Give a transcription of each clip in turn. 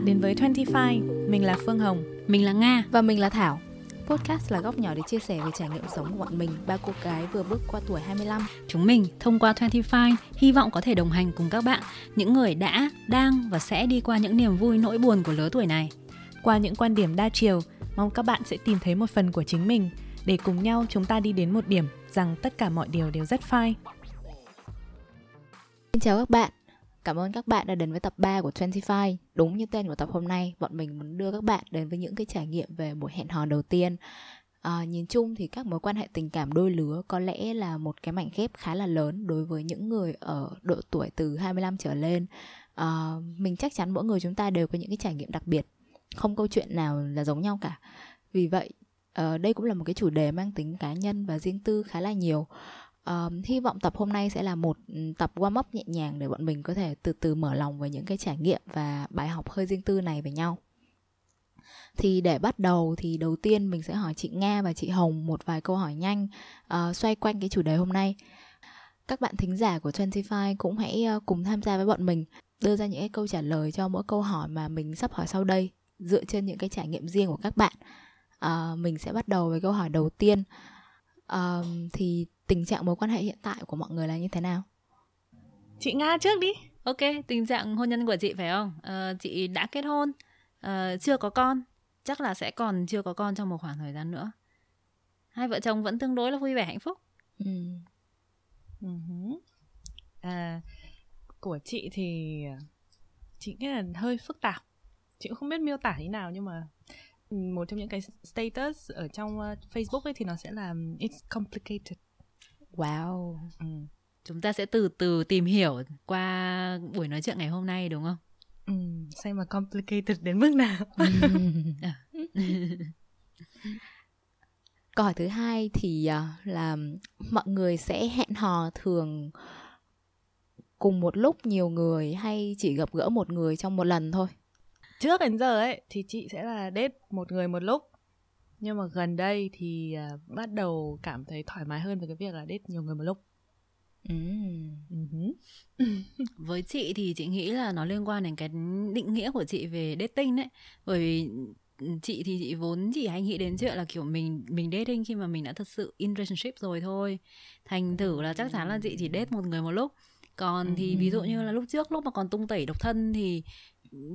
bạn đến với 25. Mình là Phương Hồng. Mình là Nga. Và mình là Thảo. Podcast là góc nhỏ để chia sẻ về trải nghiệm sống của bọn mình, ba cô gái vừa bước qua tuổi 25. Chúng mình thông qua 25 hy vọng có thể đồng hành cùng các bạn, những người đã, đang và sẽ đi qua những niềm vui nỗi buồn của lứa tuổi này. Qua những quan điểm đa chiều, mong các bạn sẽ tìm thấy một phần của chính mình để cùng nhau chúng ta đi đến một điểm rằng tất cả mọi điều đều rất fine. Xin chào các bạn. Cảm ơn các bạn đã đến với tập 3 của 25. Đúng như tên của tập hôm nay, bọn mình muốn đưa các bạn đến với những cái trải nghiệm về buổi hẹn hò đầu tiên. À, nhìn chung thì các mối quan hệ tình cảm đôi lứa có lẽ là một cái mảnh ghép khá là lớn đối với những người ở độ tuổi từ 25 trở lên. À, mình chắc chắn mỗi người chúng ta đều có những cái trải nghiệm đặc biệt. Không câu chuyện nào là giống nhau cả. Vì vậy, à, đây cũng là một cái chủ đề mang tính cá nhân và riêng tư khá là nhiều um, hy vọng tập hôm nay sẽ là một ừ, tập warm up nhẹ nhàng để bọn mình có thể từ từ mở lòng về những cái trải nghiệm và bài học hơi riêng tư này với nhau. Thì để bắt đầu thì đầu tiên mình sẽ hỏi chị Nga và chị Hồng một vài câu hỏi nhanh uh, xoay quanh cái chủ đề hôm nay. Các bạn thính giả của 25 cũng hãy ờ, cùng tham gia với bọn mình đưa ra những cái câu trả lời cho mỗi câu hỏi mà mình sắp hỏi sau đây dựa trên những cái trải nghiệm riêng của các bạn. Uh, mình sẽ bắt đầu với câu hỏi đầu tiên. Uh, thì tình trạng mối quan hệ hiện tại của mọi người là như thế nào? Chị Nga trước đi. Ok, tình trạng hôn nhân của chị phải không? À, chị đã kết hôn, à, chưa có con, chắc là sẽ còn chưa có con trong một khoảng thời gian nữa. Hai vợ chồng vẫn tương đối là vui vẻ hạnh phúc. Ừ. Uh-huh. À, của chị thì chị nghĩ là hơi phức tạp. Chị cũng không biết miêu tả như nào nhưng mà một trong những cái status ở trong uh, Facebook ấy thì nó sẽ là it's complicated Wow. Ừ. Chúng ta sẽ từ từ tìm hiểu qua buổi nói chuyện ngày hôm nay đúng không? Ừ, xem mà complicated đến mức nào. Câu hỏi thứ hai thì à, là mọi người sẽ hẹn hò thường cùng một lúc nhiều người hay chỉ gặp gỡ một người trong một lần thôi? Trước đến giờ ấy thì chị sẽ là date một người một lúc nhưng mà gần đây thì uh, bắt đầu cảm thấy thoải mái hơn về cái việc là date nhiều người một lúc. Mm. Uh-huh. với chị thì chị nghĩ là nó liên quan đến cái định nghĩa của chị về dating đấy. Bởi vì chị thì chị vốn chỉ hay nghĩ đến chuyện là kiểu mình mình dating khi mà mình đã thật sự in relationship rồi thôi. Thành thử là chắc chắn là chị chỉ date một người một lúc. Còn thì ví dụ như là lúc trước lúc mà còn tung tẩy độc thân thì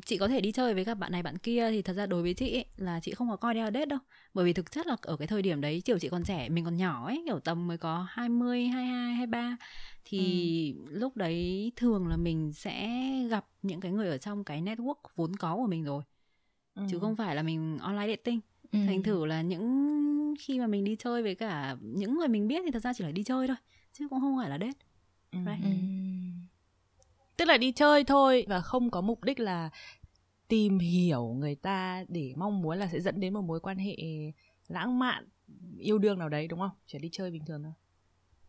chị có thể đi chơi với các bạn này bạn kia thì thật ra đối với chị ấy, là chị không có coi đeo đết đâu bởi vì thực chất là ở cái thời điểm đấy kiểu chị còn trẻ mình còn nhỏ ấy kiểu tầm mới có 20, 22, 23 thì ừ. lúc đấy thường là mình sẽ gặp những cái người ở trong cái network vốn có của mình rồi ừ. chứ không phải là mình online dating ừ. thành thử là những khi mà mình đi chơi với cả những người mình biết thì thật ra chỉ là đi chơi thôi chứ cũng không phải là date ừ. right? ừ tức là đi chơi thôi và không có mục đích là tìm hiểu người ta để mong muốn là sẽ dẫn đến một mối quan hệ lãng mạn yêu đương nào đấy đúng không? Chỉ đi chơi bình thường thôi.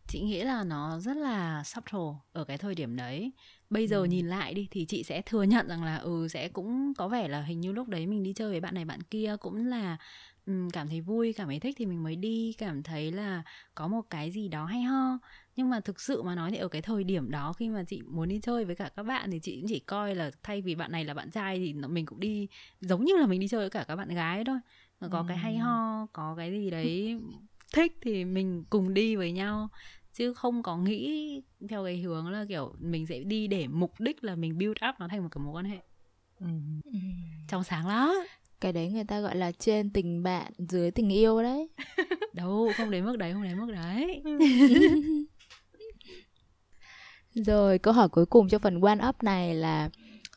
Chị nghĩ là nó rất là subtle ở cái thời điểm đấy. Bây giờ ừ. nhìn lại đi thì chị sẽ thừa nhận rằng là ừ sẽ cũng có vẻ là hình như lúc đấy mình đi chơi với bạn này bạn kia cũng là um, cảm thấy vui cảm thấy thích thì mình mới đi cảm thấy là có một cái gì đó hay ho nhưng mà thực sự mà nói thì ở cái thời điểm đó khi mà chị muốn đi chơi với cả các bạn thì chị cũng chỉ coi là thay vì bạn này là bạn trai thì mình cũng đi giống như là mình đi chơi với cả các bạn gái thôi. Mà có ừ. cái hay ho có cái gì đấy thích thì mình cùng đi với nhau. Chứ không có nghĩ theo cái hướng là kiểu mình sẽ đi để mục đích là mình build up nó thành một cái mối quan hệ. Ừ. trong sáng lắm. Cái đấy người ta gọi là trên tình bạn dưới tình yêu đấy. Đâu không đến mức đấy không đến mức đấy rồi câu hỏi cuối cùng cho phần one up này là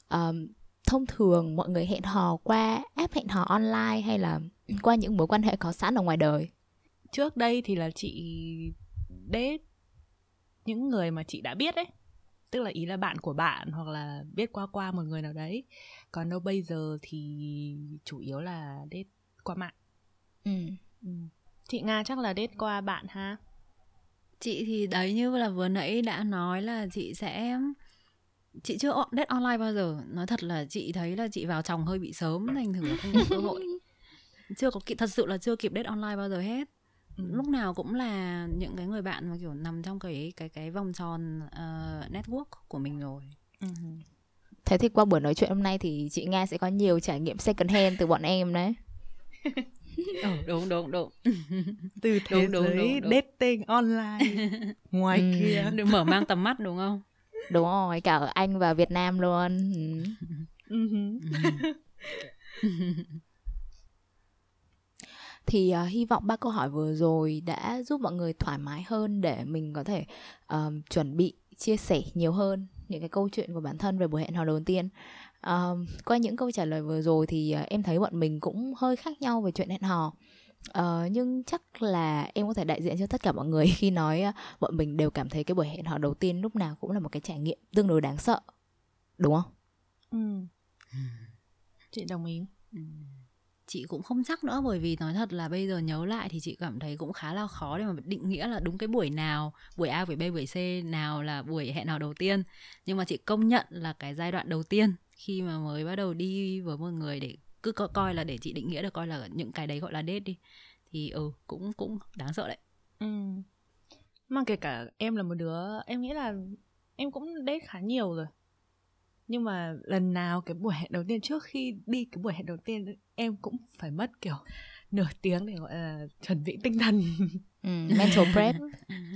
um, thông thường mọi người hẹn hò qua app hẹn hò online hay là qua những mối quan hệ có sẵn ở ngoài đời? Trước đây thì là chị date những người mà chị đã biết ấy. Tức là ý là bạn của bạn hoặc là biết qua qua một người nào đấy. Còn đâu bây giờ thì chủ yếu là date qua mạng. Ừ. ừ. chị nga chắc là date qua bạn ha chị thì đấy như là vừa nãy đã nói là chị sẽ chị chưa date online bao giờ. Nói thật là chị thấy là chị vào chồng hơi bị sớm thành thử không có cơ hội. Chưa có kịp thật sự là chưa kịp date online bao giờ hết. Ừ. lúc nào cũng là những cái người bạn mà kiểu nằm trong cái cái cái vòng tròn uh, network của mình rồi. Ừ. thế thì qua buổi nói chuyện hôm nay thì chị Nga sẽ có nhiều trải nghiệm second hand từ bọn em đấy ừ, đúng đúng đúng. Từ thế đúng, giới đúng, đúng, dating online. Ngoài ừ. kia. Được mở mang tầm mắt đúng không? Đúng rồi cả ở anh và việt nam luôn. Ừ. thì uh, hy vọng ba câu hỏi vừa rồi đã giúp mọi người thoải mái hơn để mình có thể uh, chuẩn bị chia sẻ nhiều hơn những cái câu chuyện của bản thân về buổi hẹn hò đầu tiên uh, qua những câu trả lời vừa rồi thì uh, em thấy bọn mình cũng hơi khác nhau về chuyện hẹn hò. Uh, nhưng chắc là em có thể đại diện cho tất cả mọi người khi nói uh, bọn mình đều cảm thấy cái buổi hẹn hò đầu tiên lúc nào cũng là một cái trải nghiệm tương đối đáng sợ. Đúng không? Ừ. Chị đồng ý. Ừ. Chị cũng không chắc nữa bởi vì nói thật là bây giờ nhớ lại thì chị cảm thấy cũng khá là khó để mà định nghĩa là đúng cái buổi nào buổi A buổi B buổi C nào là buổi hẹn hò đầu tiên. Nhưng mà chị công nhận là cái giai đoạn đầu tiên khi mà mới bắt đầu đi với một người để cứ co, coi là để chị định nghĩa được coi là những cái đấy gọi là date đi. Thì ừ cũng cũng đáng sợ đấy. Ừ. Mà kể cả em là một đứa, em nghĩ là em cũng date khá nhiều rồi. Nhưng mà lần nào cái buổi hẹn đầu tiên, trước khi đi cái buổi hẹn đầu tiên, em cũng phải mất, kiểu nửa tiếng để gọi là chuẩn bị tinh thần. Ừ, mental prep.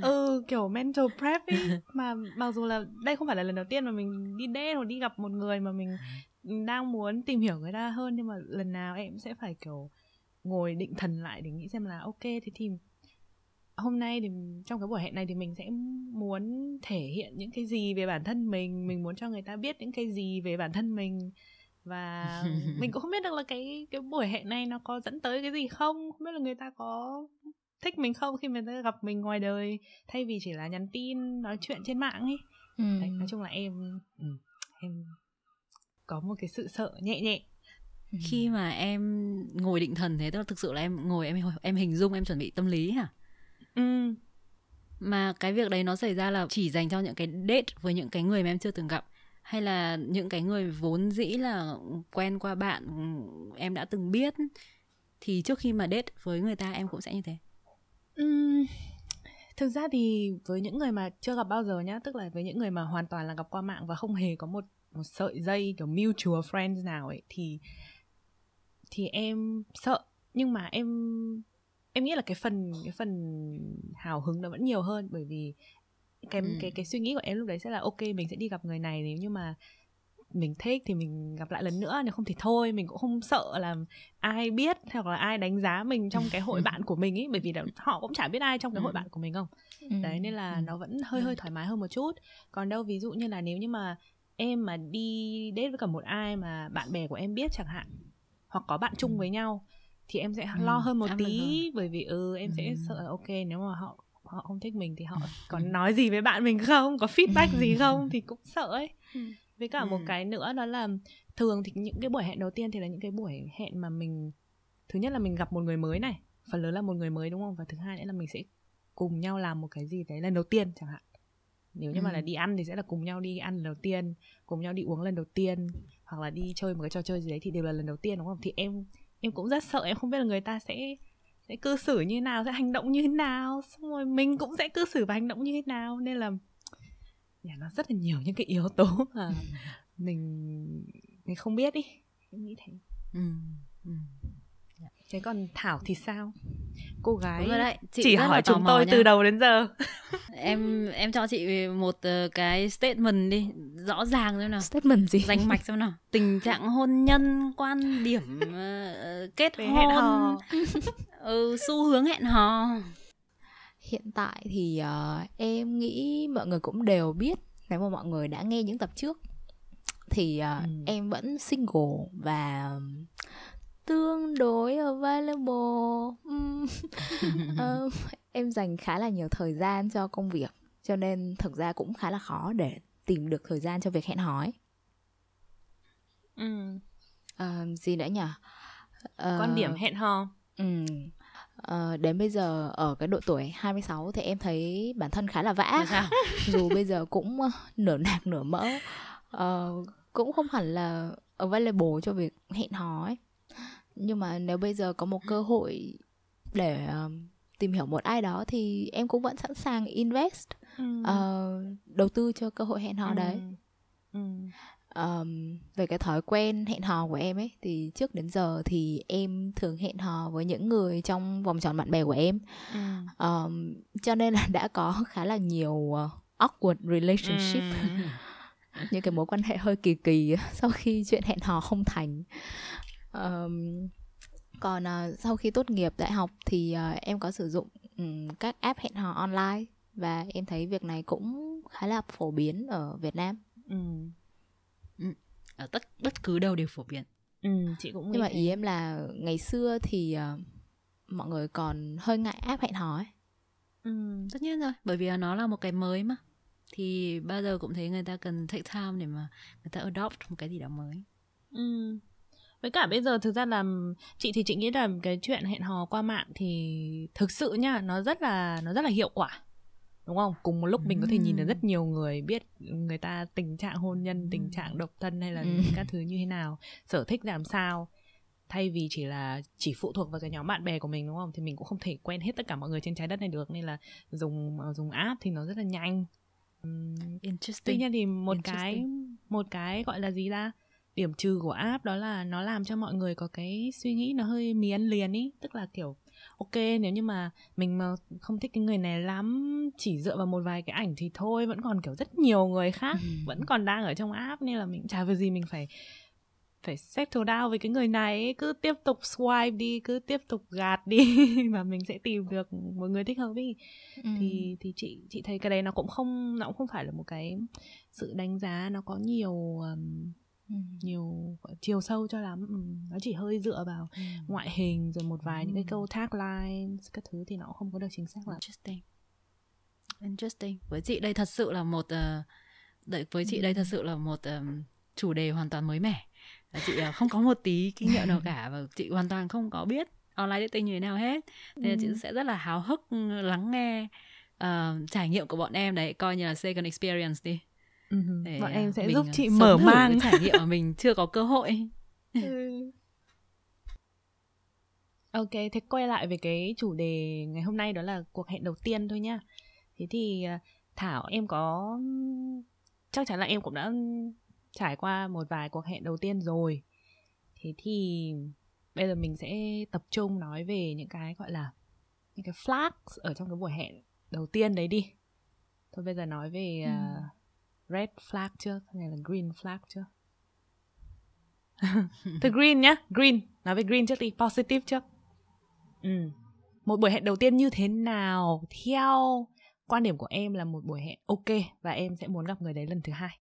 Ừ kiểu mental prep ấy mà mặc dù là đây không phải là lần đầu tiên mà mình đi date hoặc đi gặp một người mà mình đang muốn tìm hiểu người ta hơn nhưng mà lần nào em sẽ phải kiểu ngồi định thần lại để nghĩ xem là ok thì thì hôm nay thì trong cái buổi hẹn này thì mình sẽ muốn thể hiện những cái gì về bản thân mình mình muốn cho người ta biết những cái gì về bản thân mình và mình cũng không biết được là cái cái buổi hẹn này nó có dẫn tới cái gì không không biết là người ta có thích mình không khi ta gặp mình ngoài đời thay vì chỉ là nhắn tin nói chuyện trên mạng ấy. Ừ. Đấy, nói chung là em ừ, em có một cái sự sợ nhẹ nhẹ. Khi mà em ngồi định thần thế tức là thực sự là em ngồi em em hình dung em chuẩn bị tâm lý hả? Ừ. mà cái việc đấy nó xảy ra là chỉ dành cho những cái date với những cái người mà em chưa từng gặp hay là những cái người vốn dĩ là quen qua bạn em đã từng biết thì trước khi mà date với người ta em cũng sẽ như thế? Uhm, thực ra thì với những người mà chưa gặp bao giờ nhá tức là với những người mà hoàn toàn là gặp qua mạng và không hề có một một sợi dây kiểu mutual friends nào ấy thì thì em sợ. Nhưng mà em em nghĩ là cái phần cái phần hào hứng nó vẫn nhiều hơn bởi vì cái ừ. cái cái suy nghĩ của em lúc đấy sẽ là ok mình sẽ đi gặp người này nếu như mà mình thích thì mình gặp lại lần nữa nếu không thì thôi mình cũng không sợ là ai biết hoặc là ai đánh giá mình trong cái hội bạn của mình ấy bởi vì là họ cũng chả biết ai trong cái hội ừ. bạn của mình không ừ. đấy nên là ừ. nó vẫn hơi hơi thoải mái hơn một chút còn đâu ví dụ như là nếu như mà em mà đi date với cả một ai mà bạn bè của em biết chẳng hạn hoặc có bạn chung với nhau thì em sẽ lo hơn một tí hơn. bởi vì ừ em sẽ sợ ok nếu mà họ họ không thích mình thì họ còn nói gì với bạn mình không có feedback gì không thì cũng sợ ấy ừ. với cả ừ. một cái nữa đó là thường thì những cái buổi hẹn đầu tiên thì là những cái buổi hẹn mà mình thứ nhất là mình gặp một người mới này phần lớn là một người mới đúng không và thứ hai nữa là mình sẽ cùng nhau làm một cái gì đấy lần đầu tiên chẳng hạn nếu như ừ. mà là đi ăn thì sẽ là cùng nhau đi ăn lần đầu tiên cùng nhau đi uống lần đầu tiên hoặc là đi chơi một cái trò chơi gì đấy thì đều là lần đầu tiên đúng không thì em em cũng rất sợ em không biết là người ta sẽ sẽ cư xử như nào sẽ hành động như thế nào xong rồi mình cũng sẽ cư xử và hành động như thế nào nên là yeah, nó rất là nhiều những cái yếu tố mà mình mình không biết đi em nghĩ thế ừ. Ừ. thế còn thảo thì sao cô gái đấy. Chị chỉ hỏi chúng tôi nha. từ đầu đến giờ em em cho chị một uh, cái statement đi rõ ràng xem nào statement gì danh mạch xem nào tình trạng hôn nhân quan điểm uh, kết Về hôn hò. ừ, xu hướng hẹn hò hiện tại thì uh, em nghĩ mọi người cũng đều biết nếu mà mọi người đã nghe những tập trước thì uh, ừ. em vẫn single và tương đối available. Um, em dành khá là nhiều thời gian cho công việc cho nên thực ra cũng khá là khó để tìm được thời gian cho việc hẹn hò ấy. Ừ. uh, gì nữa nhỉ? Uh, quan điểm hẹn hò. ừ. Uh, đến bây giờ ở cái độ tuổi 26 thì em thấy bản thân khá là vã. Dù bây giờ cũng nửa nạc nửa mỡ uh, cũng không hẳn là available cho việc hẹn hò ấy nhưng mà nếu bây giờ có một cơ hội để uh, tìm hiểu một ai đó thì em cũng vẫn sẵn sàng invest ừ. uh, đầu tư cho cơ hội hẹn hò ừ. đấy ừ. um, về cái thói quen hẹn hò của em ấy thì trước đến giờ thì em thường hẹn hò với những người trong vòng tròn bạn bè của em ừ. um, cho nên là đã có khá là nhiều uh, awkward relationship ừ. những cái mối quan hệ hơi kỳ kỳ sau khi chuyện hẹn hò không thành um, còn uh, sau khi tốt nghiệp đại học thì uh, em có sử dụng um, các app hẹn hò online và em thấy việc này cũng khá là phổ biến ở Việt Nam. Ừ. ừ. Ở tất bất cứ đâu đều phổ biến. Ừ, chị cũng Nhưng mà thế. ý em là ngày xưa thì uh, mọi người còn hơi ngại app hẹn hò ấy. Ừ, tất nhiên rồi, bởi vì nó là một cái mới mà. Thì bao giờ cũng thấy người ta cần take time để mà người ta adopt một cái gì đó mới. Ừ với cả bây giờ thực ra là chị thì chị nghĩ là cái chuyện hẹn hò qua mạng thì thực sự nha nó rất là nó rất là hiệu quả đúng không? Cùng một lúc mình có thể nhìn được rất nhiều người biết người ta tình trạng hôn nhân tình trạng độc thân hay là ừ. các thứ như thế nào sở thích làm sao. Thay vì chỉ là chỉ phụ thuộc vào cái nhóm bạn bè của mình đúng không? Thì mình cũng không thể quen hết tất cả mọi người trên trái đất này được nên là dùng dùng app thì nó rất là nhanh. Interesting. tuy nhiên thì một cái một cái gọi là gì ra điểm trừ của app đó là nó làm cho mọi người có cái suy nghĩ nó hơi mì ăn liền ý tức là kiểu ok nếu như mà mình mà không thích cái người này lắm chỉ dựa vào một vài cái ảnh thì thôi vẫn còn kiểu rất nhiều người khác ừ. vẫn còn đang ở trong app nên là mình chả việc gì mình phải phải settle down với cái người này ấy. cứ tiếp tục swipe đi cứ tiếp tục gạt đi và mình sẽ tìm được một người thích hợp đi ừ. thì thì chị chị thấy cái đấy nó cũng không nó cũng không phải là một cái sự đánh giá nó có nhiều um, Ừ. nhiều chiều sâu cho lắm. Ừ, nó chỉ hơi dựa vào ừ. ngoại hình rồi một vài ừ. những cái câu tagline các thứ thì nó cũng không có được chính xác lắm. Interesting. Interesting. Với chị đây thật sự là một uh, với chị đây thật sự là một um, chủ đề hoàn toàn mới mẻ. Chị uh, không có một tí kinh nghiệm nào cả và chị hoàn toàn không có biết online dating như thế nào hết. Nên là chị sẽ rất là háo hức lắng nghe uh, trải nghiệm của bọn em. Đấy coi như là second experience đi uh bọn em sẽ giúp chị mở mang. trải nghiệm mà mình chưa có cơ hội. Ừ. ok thế quay lại về cái chủ đề ngày hôm nay đó là cuộc hẹn đầu tiên thôi nhá. Thế thì à, thảo em có chắc chắn là em cũng đã trải qua một vài cuộc hẹn đầu tiên rồi. Thế thì bây giờ mình sẽ tập trung nói về những cái gọi là những cái flags ở trong cái buổi hẹn đầu tiên đấy đi. Thôi bây giờ nói về uh, red flag trước hay là green flag trước từ green nhá green. Nói về green trước đi positive trước. Ừ. một buổi hẹn đầu tiên như thế nào? Theo quan điểm của em là một buổi hẹn ok và em sẽ muốn gặp người đấy lần thứ hai.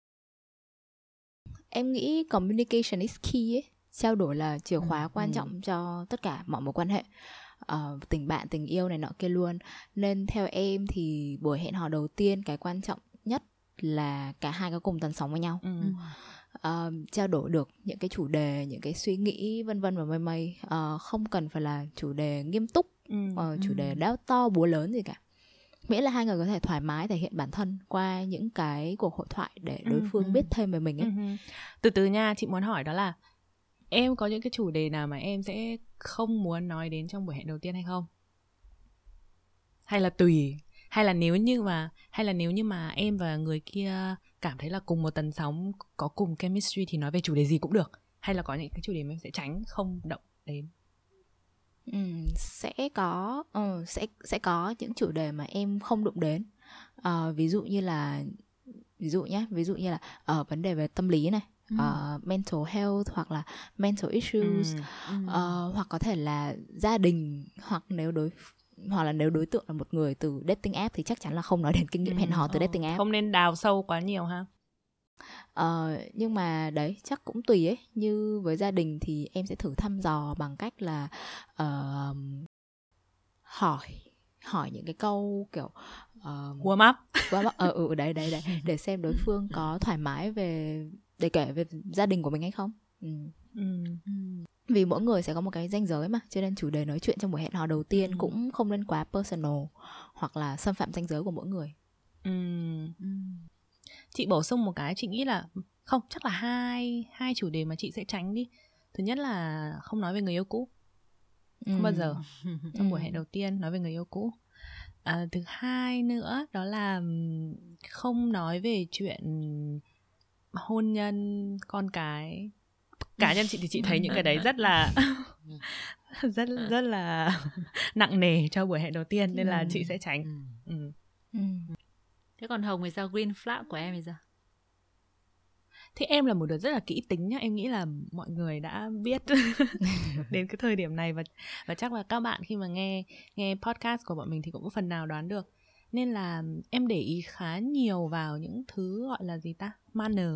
Em nghĩ communication is key ấy. Trao đổi là chìa khóa ừ, quan ừ. trọng cho tất cả mọi mối quan hệ. Uh, tình bạn tình yêu này nọ kia luôn. Nên theo em thì buổi hẹn hò đầu tiên cái quan trọng nhất là cả hai có cùng tần sóng với nhau ừ. uh, trao đổi được những cái chủ đề những cái suy nghĩ vân vân và mây mây uh, không cần phải là chủ đề nghiêm túc ừ. uh, chủ đề đáo to búa lớn gì cả miễn là hai người có thể thoải mái thể hiện bản thân qua những cái cuộc hội thoại để đối phương ừ. biết thêm về mình ấy ừ. từ từ nha chị muốn hỏi đó là em có những cái chủ đề nào mà em sẽ không muốn nói đến trong buổi hẹn đầu tiên hay không hay là tùy hay là nếu như mà hay là nếu như mà em và người kia cảm thấy là cùng một tần sóng có cùng chemistry thì nói về chủ đề gì cũng được hay là có những cái chủ đề mà em sẽ tránh không động đến ừ, sẽ có ừ, sẽ sẽ có những chủ đề mà em không đụng đến uh, ví dụ như là ví dụ nhé ví dụ như là ở uh, vấn đề về tâm lý này. Uh, mental health hoặc là mental issues mm. Mm. Uh, hoặc có thể là gia đình hoặc nếu đối hoặc là nếu đối tượng là một người từ dating app thì chắc chắn là không nói đến kinh nghiệm ừ, hẹn hò từ ờ, dating app. Không nên đào sâu quá nhiều ha. Ờ, nhưng mà đấy chắc cũng tùy ấy. Như với gia đình thì em sẽ thử thăm dò bằng cách là uh, hỏi hỏi những cái câu kiểu uh, warm up. warm up. Ờ ừ đấy đấy đấy. Để xem đối phương có thoải mái về để kể về gia đình của mình hay không. Ừ. Ừ. ừ vì mỗi người sẽ có một cái danh giới mà cho nên chủ đề nói chuyện trong buổi hẹn hò đầu tiên ừ. cũng không nên quá personal hoặc là xâm phạm danh giới của mỗi người ừ. Ừ. chị bổ sung một cái chị nghĩ là không chắc là hai hai chủ đề mà chị sẽ tránh đi thứ nhất là không nói về người yêu cũ không ừ. bao giờ trong buổi hẹn đầu tiên nói về người yêu cũ à, thứ hai nữa đó là không nói về chuyện hôn nhân con cái cá nhân chị thì chị thấy những cái đấy rất là rất rất là nặng nề cho buổi hẹn đầu tiên nên là chị sẽ tránh. Ừ. Ừ. thế còn hồng thì sao? Green flag của em thì sao? Thế em là một đứa rất là kỹ tính nhá em nghĩ là mọi người đã biết đến cái thời điểm này và và chắc là các bạn khi mà nghe nghe podcast của bọn mình thì cũng có phần nào đoán được. Nên là em để ý khá nhiều vào những thứ gọi là gì ta? Manner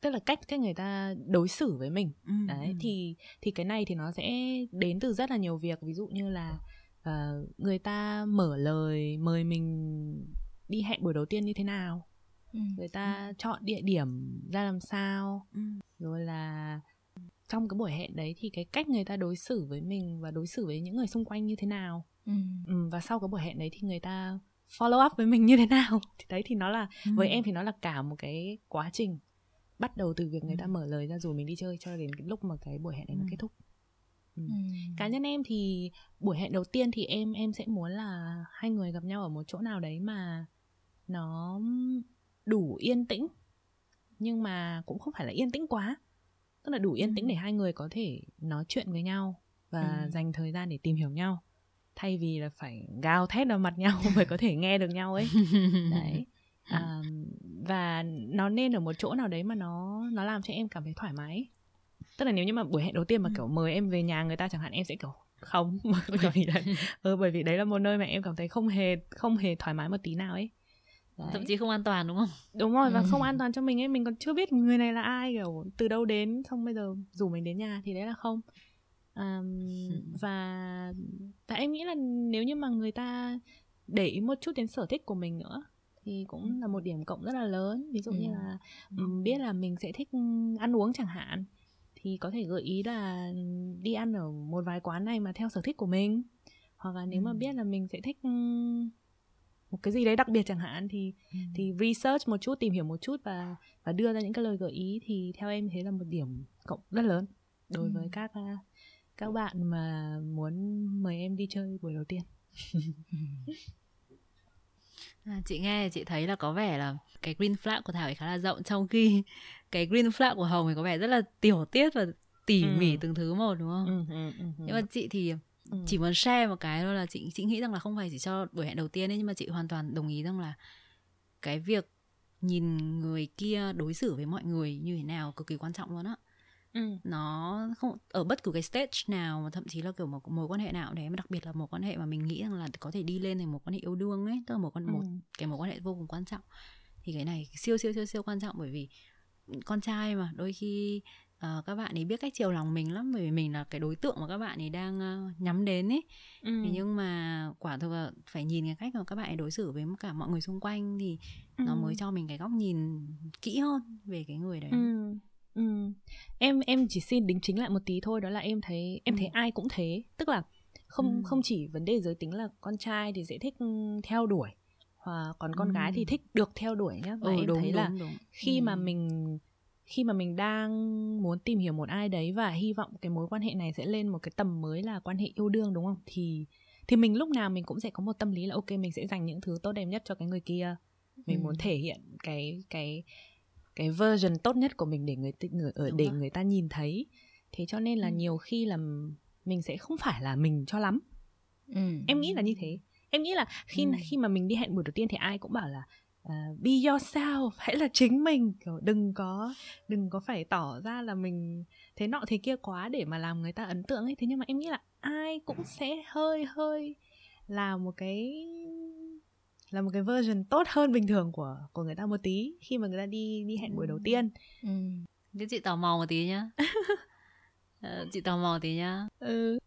tức là cách cách người ta đối xử với mình ừ, đấy ừ. thì thì cái này thì nó sẽ đến từ rất là nhiều việc ví dụ như là uh, người ta mở lời mời mình đi hẹn buổi đầu tiên như thế nào ừ. người ta ừ. chọn địa điểm ra làm sao ừ. rồi là trong cái buổi hẹn đấy thì cái cách người ta đối xử với mình và đối xử với những người xung quanh như thế nào ừ. Ừ, và sau cái buổi hẹn đấy thì người ta follow up với mình như thế nào thì đấy thì nó là ừ. với em thì nó là cả một cái quá trình bắt đầu từ việc người ta ừ. mở lời ra rủ mình đi chơi cho đến cái lúc mà cái buổi hẹn đấy nó kết thúc Ừ. Ừ. cá nhân em thì buổi hẹn đầu tiên thì em em sẽ muốn là hai người gặp nhau ở một chỗ nào đấy mà nó đủ yên tĩnh nhưng mà cũng không phải là yên tĩnh quá tức là đủ yên tĩnh để hai người có thể nói chuyện với nhau và ừ. dành thời gian để tìm hiểu nhau thay vì là phải gào thét vào mặt nhau mới có thể nghe được nhau ấy đấy à, và nó nên ở một chỗ nào đấy mà nó nó làm cho em cảm thấy thoải mái. Tức là nếu như mà buổi hẹn đầu tiên mà kiểu mời em về nhà người ta chẳng hạn em sẽ kiểu không. Bởi vì đấy, ừ, bởi vì đấy là một nơi mà em cảm thấy không hề không hề thoải mái một tí nào ấy. Đấy. thậm chí không an toàn đúng không? Đúng rồi và ừ. không an toàn cho mình ấy. Mình còn chưa biết người này là ai kiểu từ đâu đến xong bây giờ rủ mình đến nhà thì đấy là không. Um, và và em nghĩ là nếu như mà người ta để ý một chút đến sở thích của mình nữa thì cũng là một điểm cộng rất là lớn ví dụ ừ. như là biết là mình sẽ thích ăn uống chẳng hạn thì có thể gợi ý là đi ăn ở một vài quán này mà theo sở thích của mình hoặc là nếu ừ. mà biết là mình sẽ thích một cái gì đấy đặc biệt chẳng hạn thì ừ. thì research một chút tìm hiểu một chút và và đưa ra những cái lời gợi ý thì theo em thế là một điểm cộng rất lớn đối ừ. với các các bạn mà muốn mời em đi chơi buổi đầu tiên à, chị nghe chị thấy là có vẻ là cái green flag của thảo khá là rộng trong khi cái green flag của hồng thì có vẻ rất là tiểu tiết và tỉ ừ. mỉ từng thứ một đúng không ừ, ừ, ừ, ừ. nhưng mà chị thì ừ. chỉ muốn share một cái thôi là chị chị nghĩ rằng là không phải chỉ cho buổi hẹn đầu tiên ấy nhưng mà chị hoàn toàn đồng ý rằng là cái việc nhìn người kia đối xử với mọi người như thế nào cực kỳ quan trọng luôn á ừ. nó không ở bất cứ cái stage nào mà thậm chí là kiểu một mối quan hệ nào đấy mà đặc biệt là một quan hệ mà mình nghĩ rằng là có thể đi lên thành một quan hệ yêu đương ấy tức là một con ừ. một cái mối quan hệ vô cùng quan trọng thì cái này siêu siêu siêu siêu quan trọng bởi vì con trai mà đôi khi uh, các bạn ấy biết cách chiều lòng mình lắm bởi vì mình là cái đối tượng mà các bạn ấy đang uh, nhắm đến ấy ừ. thế nhưng mà quả thực là phải nhìn cái cách mà các bạn ấy đối xử với cả mọi người xung quanh thì ừ. nó mới cho mình cái góc nhìn kỹ hơn về cái người đấy ừ. Ừ. em em chỉ xin đính chính lại một tí thôi đó là em thấy em ừ. thấy ai cũng thế tức là không ừ. không chỉ vấn đề giới tính là con trai thì sẽ thích theo đuổi và còn con ừ. gái thì thích được theo đuổi nhá và ừ, em đúng, thấy đúng, là đúng. khi ừ. mà mình khi mà mình đang muốn tìm hiểu một ai đấy và hy vọng cái mối quan hệ này sẽ lên một cái tầm mới là quan hệ yêu đương đúng không thì thì mình lúc nào mình cũng sẽ có một tâm lý là ok mình sẽ dành những thứ tốt đẹp nhất cho cái người kia mình ừ. muốn thể hiện cái cái cái version tốt nhất của mình để người người ở để người ta nhìn thấy thế cho nên là ừ. nhiều khi là mình sẽ không phải là mình cho lắm ừ. em nghĩ là như thế em nghĩ là khi ừ. khi mà mình đi hẹn buổi đầu tiên thì ai cũng bảo là uh, be yourself hãy là chính mình kiểu đừng có đừng có phải tỏ ra là mình thế nọ thế kia quá để mà làm người ta ấn tượng ấy thế nhưng mà em nghĩ là ai cũng sẽ hơi hơi là một cái là một cái version tốt hơn bình thường của của người ta một tí khi mà người ta đi đi hẹn buổi đầu tiên. Ừ. Thế chị tò mò một tí nhá. Ờ, chị tò mò tí nhá. Ừ.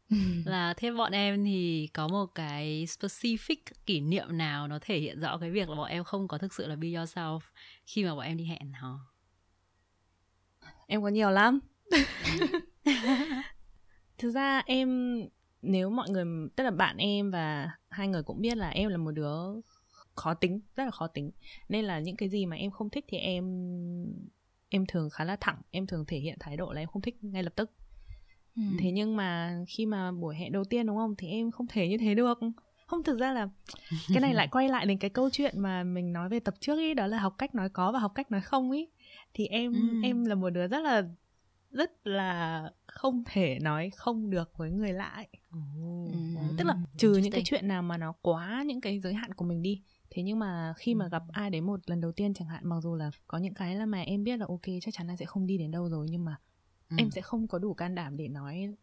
là thế bọn em thì có một cái specific kỷ niệm nào nó thể hiện rõ cái việc là bọn em không có thực sự là be yourself khi mà bọn em đi hẹn hò? Em có nhiều lắm. Thực ra em nếu mọi người tức là bạn em và hai người cũng biết là em là một đứa khó tính rất là khó tính. Nên là những cái gì mà em không thích thì em em thường khá là thẳng em thường thể hiện thái độ là em không thích ngay lập tức. Ừ. thế nhưng mà khi mà buổi hẹn đầu tiên đúng không? Thì em không thể như thế được. Không thực ra là cái này lại quay lại đến cái câu chuyện mà mình nói về tập trước ý đó là học cách nói có và học cách nói không ý. Thì em ừ. em là một đứa rất là rất là không thể nói không được với người lạ oh. tức là trừ những cái chuyện nào mà nó quá những cái giới hạn của mình đi thế nhưng mà khi mà gặp ai đấy một lần đầu tiên chẳng hạn mặc dù là có những cái là mà em biết là ok chắc chắn là sẽ không đi đến đâu rồi nhưng mà ừ. em sẽ không có đủ can đảm để nói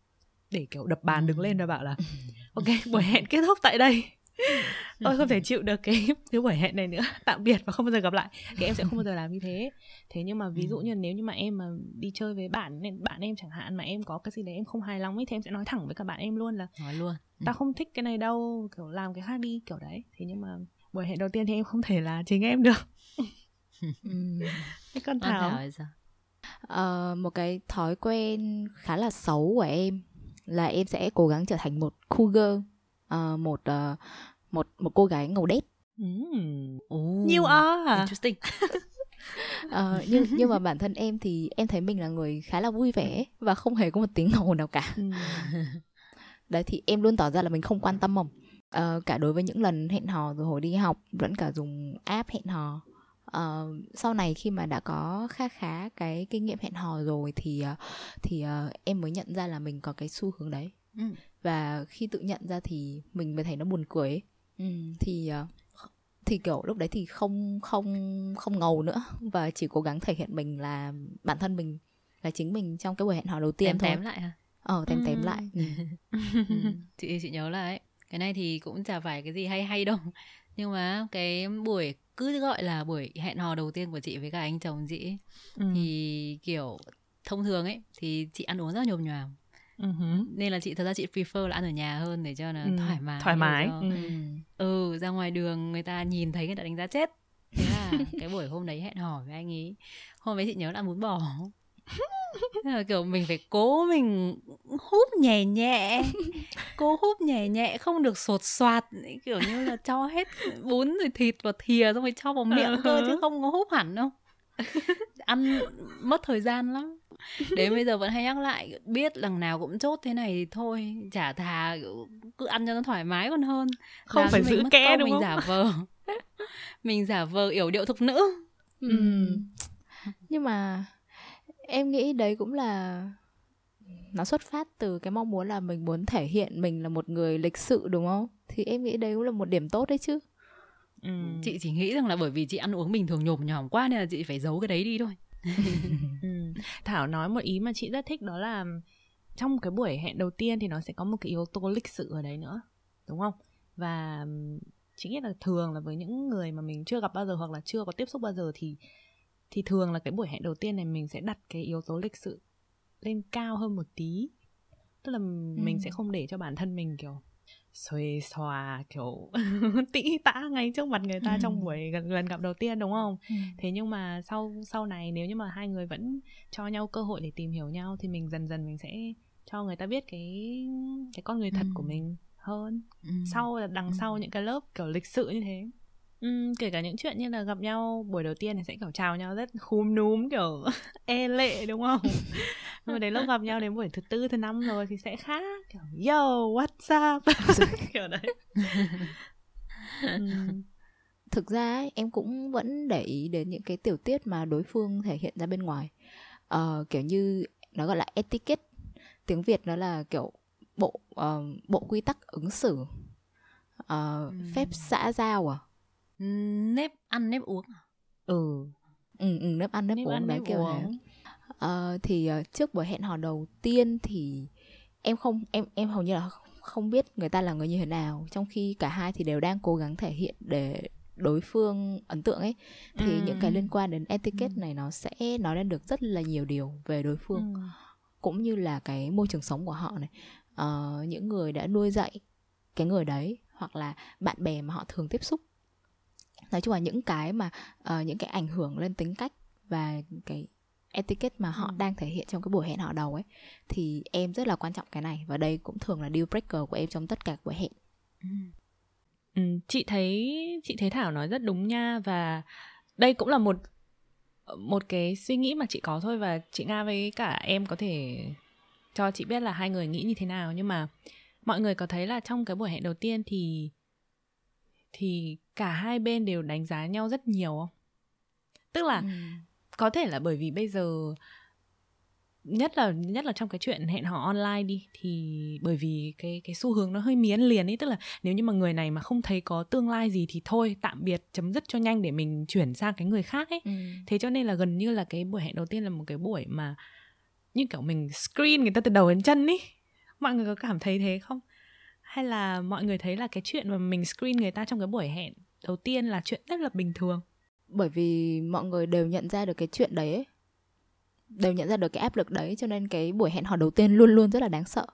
để kiểu đập bàn đứng lên và bảo là ok buổi hẹn kết thúc tại đây. Tôi không thể chịu được cái cái buổi hẹn này nữa tạm biệt và không bao giờ gặp lại. Thì em sẽ không bao giờ làm như thế. Thế nhưng mà ví dụ như nếu như mà em mà đi chơi với bạn nên bạn em chẳng hạn mà em có cái gì đấy em không hài lòng ấy thì em sẽ nói thẳng với cả bạn em luôn là nói luôn. Tao không thích cái này đâu kiểu làm cái khác đi kiểu đấy. Thế nhưng mà buổi hẹn đầu tiên thì em không thể là chính em được cái con thảo, thảo sao? Uh, một cái thói quen khá là xấu của em là em sẽ cố gắng trở thành một cougar uh, một uh, một một cô gái ngầu đét mm. oh. you are interesting uh, nhưng nhưng mà bản thân em thì em thấy mình là người khá là vui vẻ và không hề có một tiếng ngầu nào cả mm. đấy thì em luôn tỏ ra là mình không quan tâm không uh, cả đối với những lần hẹn hò rồi hồi đi học vẫn cả dùng app hẹn hò uh, sau này khi mà đã có khá khá cái kinh nghiệm hẹn hò rồi thì uh, thì uh, em mới nhận ra là mình có cái xu hướng đấy ừ. và khi tự nhận ra thì mình mới thấy nó buồn cười ấy. Ừ, thì uh, thì kiểu lúc đấy thì không không không ngầu nữa và chỉ cố gắng thể hiện mình là bản thân mình là chính mình trong cái buổi hẹn hò đầu tiên tém thôi tém lại hả ờ tém tém lại ừ. ừ. chị chị nhớ là ấy cái này thì cũng chả phải cái gì hay hay đâu. Nhưng mà cái buổi cứ gọi là buổi hẹn hò đầu tiên của chị với cả anh chồng chị ừ. thì kiểu thông thường ấy thì chị ăn uống rất nhồm nhòm. Uh-huh. nên là chị thật ra chị prefer là ăn ở nhà hơn để cho nó uh, thoải mái thoải mái. cho... ừ. ừ ra ngoài đường người ta nhìn thấy người ta đánh giá chết. Thế là cái buổi hôm đấy hẹn hò với anh ấy. Hôm đấy chị nhớ là muốn bỏ là kiểu mình phải cố mình húp nhẹ nhẹ cố húp nhẹ nhẹ không được sột soạt kiểu như là cho hết bún rồi thịt vào thìa xong rồi cho vào miệng cơ chứ không có húp hẳn đâu. Ăn mất thời gian lắm. Đến bây giờ vẫn hay nhắc lại biết lần nào cũng chốt thế này thì thôi chả thà cứ ăn cho nó thoải mái còn hơn. Không Làm phải giữ kẽ đúng mình không? giả vờ. Mình giả vờ yểu điệu thục nữ. Ừ. ừ. nhưng mà em nghĩ đấy cũng là nó xuất phát từ cái mong muốn là mình muốn thể hiện mình là một người lịch sự đúng không thì em nghĩ đấy cũng là một điểm tốt đấy chứ ừ. chị chỉ nghĩ rằng là bởi vì chị ăn uống bình thường nhồm nhòm quá nên là chị phải giấu cái đấy đi thôi ừ. thảo nói một ý mà chị rất thích đó là trong cái buổi hẹn đầu tiên thì nó sẽ có một cái yếu tố lịch sự ở đấy nữa đúng không và chính nghĩ là thường là với những người mà mình chưa gặp bao giờ hoặc là chưa có tiếp xúc bao giờ thì thì thường là cái buổi hẹn đầu tiên này mình sẽ đặt cái yếu tố lịch sự lên cao hơn một tí tức là ừ. mình sẽ không để cho bản thân mình kiểu xuề xòa kiểu tĩ tã ngay trước mặt người ta ừ. trong buổi gần gần gặp đầu tiên đúng không ừ. thế nhưng mà sau sau này nếu như mà hai người vẫn cho nhau cơ hội để tìm hiểu nhau thì mình dần dần mình sẽ cho người ta biết cái cái con người thật ừ. của mình hơn ừ. sau là đằng ừ. sau những cái lớp kiểu lịch sự như thế Ừ, kể cả những chuyện như là gặp nhau buổi đầu tiên thì sẽ kiểu chào nhau rất khúm núm kiểu e lệ đúng không? Nhưng mà đến lúc gặp nhau đến buổi thứ tư thứ năm rồi thì sẽ khác kiểu yo what's up? Kiểu đấy. Ừ. thực ra ấy, em cũng vẫn để ý đến những cái tiểu tiết mà đối phương thể hiện ra bên ngoài. Uh, kiểu như nó gọi là etiquette tiếng việt nó là kiểu bộ uh, bộ quy tắc ứng xử. Uh, ừ. phép xã giao à nếp ăn nếp uống à? ừ ừ, ừ nếp ăn nếp, nếp uống ăn, đấy nếp kiểu uống. này uh, thì uh, trước buổi hẹn hò đầu tiên thì em không em em hầu như là không biết người ta là người như thế nào trong khi cả hai thì đều đang cố gắng thể hiện để đối phương ấn tượng ấy thì ừ. những cái liên quan đến etiquette ừ. này nó sẽ nói lên được rất là nhiều điều về đối phương ừ. cũng như là cái môi trường sống của họ này uh, những người đã nuôi dạy cái người đấy hoặc là bạn bè mà họ thường tiếp xúc nói chung là những cái mà uh, những cái ảnh hưởng lên tính cách và cái etiquette mà họ ừ. đang thể hiện trong cái buổi hẹn họ đầu ấy thì em rất là quan trọng cái này. Và đây cũng thường là deal breaker của em trong tất cả buổi hẹn. Ừ. Ừ, chị thấy chị thấy thảo nói rất đúng nha. Và đây cũng là một một cái suy nghĩ mà chị có thôi. Và chị nga với cả em có thể cho chị biết là hai người nghĩ như thế nào. Nhưng mà mọi người có thấy là trong cái buổi hẹn đầu tiên thì thì cả hai bên đều đánh giá nhau rất nhiều không tức là ừ. có thể là bởi vì bây giờ nhất là nhất là trong cái chuyện hẹn hò online đi thì bởi vì cái cái xu hướng nó hơi miến liền ấy tức là nếu như mà người này mà không thấy có tương lai gì thì thôi tạm biệt chấm dứt cho nhanh để mình chuyển sang cái người khác ấy ừ. thế cho nên là gần như là cái buổi hẹn đầu tiên là một cái buổi mà như kiểu mình screen người ta từ đầu đến chân ý mọi người có cảm thấy thế không hay là mọi người thấy là cái chuyện mà mình screen người ta trong cái buổi hẹn đầu tiên là chuyện rất là bình thường bởi vì mọi người đều nhận ra được cái chuyện đấy ấy. đều nhận ra được cái áp lực đấy cho nên cái buổi hẹn hò đầu tiên luôn luôn rất là đáng sợ